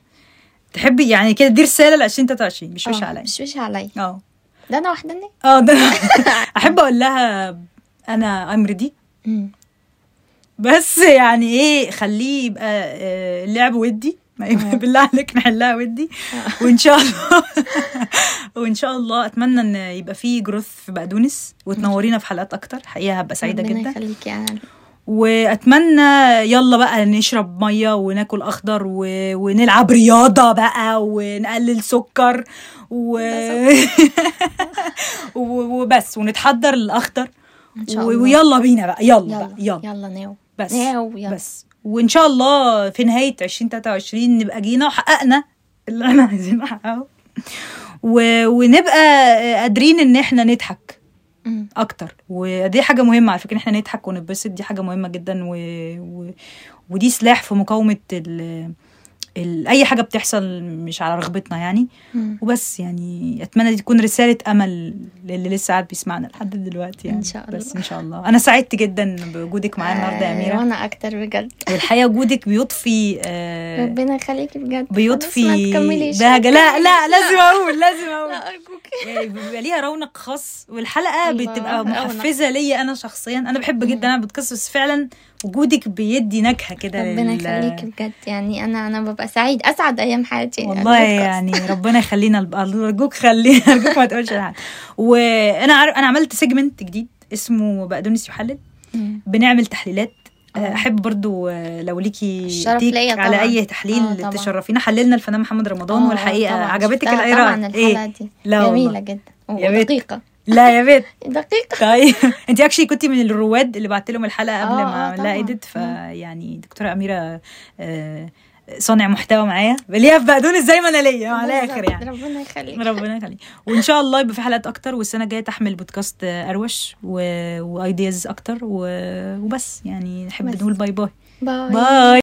تحبي يعني كده دي رسالة ل 2023 مش وش آه، عليا. مش مش عليا. آه. ده أنا واحدة نية آه ده *laughs* احب أقول لها أنا ام ريدي. بس يعني إيه خليه يبقى آه، لعب ودي. بالله عليك نحلها ودي. وإن شاء الله *laughs* وإن شاء الله أتمنى إن يبقى في جروث في بقدونس وتنورينا في حلقات أكتر. حقيقة هبقى سعيدة ربنا جدا. يخليك يا عالم وأتمنى يلا بقى نشرب مية وناكل أخضر و... ونلعب رياضة بقى ونقلل سكر و... *laughs* و- وبس ونتحضر للأخضر. إن شاء و... الله. ويلا بينا بقى يلا, يلا بقى يلا يلا. ناو. بس ناو يلا. بس. وإن شاء الله في نهاية 2023 نبقى جينا وحققنا اللي إحنا عايزين نحققه و... ونبقى قادرين إن إحنا نضحك. أكتر. ودي حاجة مهمة على فكرة إحنا نضحك ونتبسط دي حاجة مهمة جدا و... و... ودي سلاح في مقاومة ال... أي حاجة بتحصل مش على رغبتنا يعني. مم. وبس يعني أتمنى دي تكون رسالة أمل للي لسه قاعد بيسمعنا لحد دلوقتي يعني. إن شاء الله. بس إن شاء الله. أنا سعدت جدا بوجودك معايا النهارده يا آه، أميرة. وأنا أكتر بجد. والحقيقة وجودك بيضفي آه ربنا يخليكي بجد. تكمليش. بهجة. لا لا لازم أقول لازم أقول. لا ارجوك يعني بيبقى ليها رونق خاص والحلقة بتبقى. محفزة ليا أنا شخصيا. أنا بحب جدا أنا بودكاست بس فعلا. وجودك بيدي نكهة كده ربنا لل- يخليكي بجد يعني أنا أنا ببقى سعيد أسعد أيام حياتي والله يعني ربنا يخلينا أرجوك خلينا *laughs* أرجوك ما تقولش وأنا عارف أنا عملت سيجمنت جديد اسمه بقدونس يحلل. بنعمل تحليلات آه. أحب برضو آه، لو ليكي الشرف على. أي تحليل. تشرفينا حللنا الفنان محمد رمضان والحقيقة. عجبتك الإيراد طبعا الحلقة دي لا جميلة والله. جدا. ودقيقة لا يا بيت. دقيقة. طيب. *laughs* انت actually كنتي من الرواد اللي بعت لهم الحلقة قبل آه، ما آه، طبعاً. edit فيعني دكتورة أميرة آه، صانع محتوى معايا. ليها في بقدونس زي ما أنا ليا على الآخر. يعني. ربنا يخليك. ربنا يخليك. وإن شاء الله يبقى في حلقات أكتر والسنة الجاية تحمل بودكاست أروش و... و ideas أكتر و... وبس. يعني نحب. نقول bye bye. bye. bye.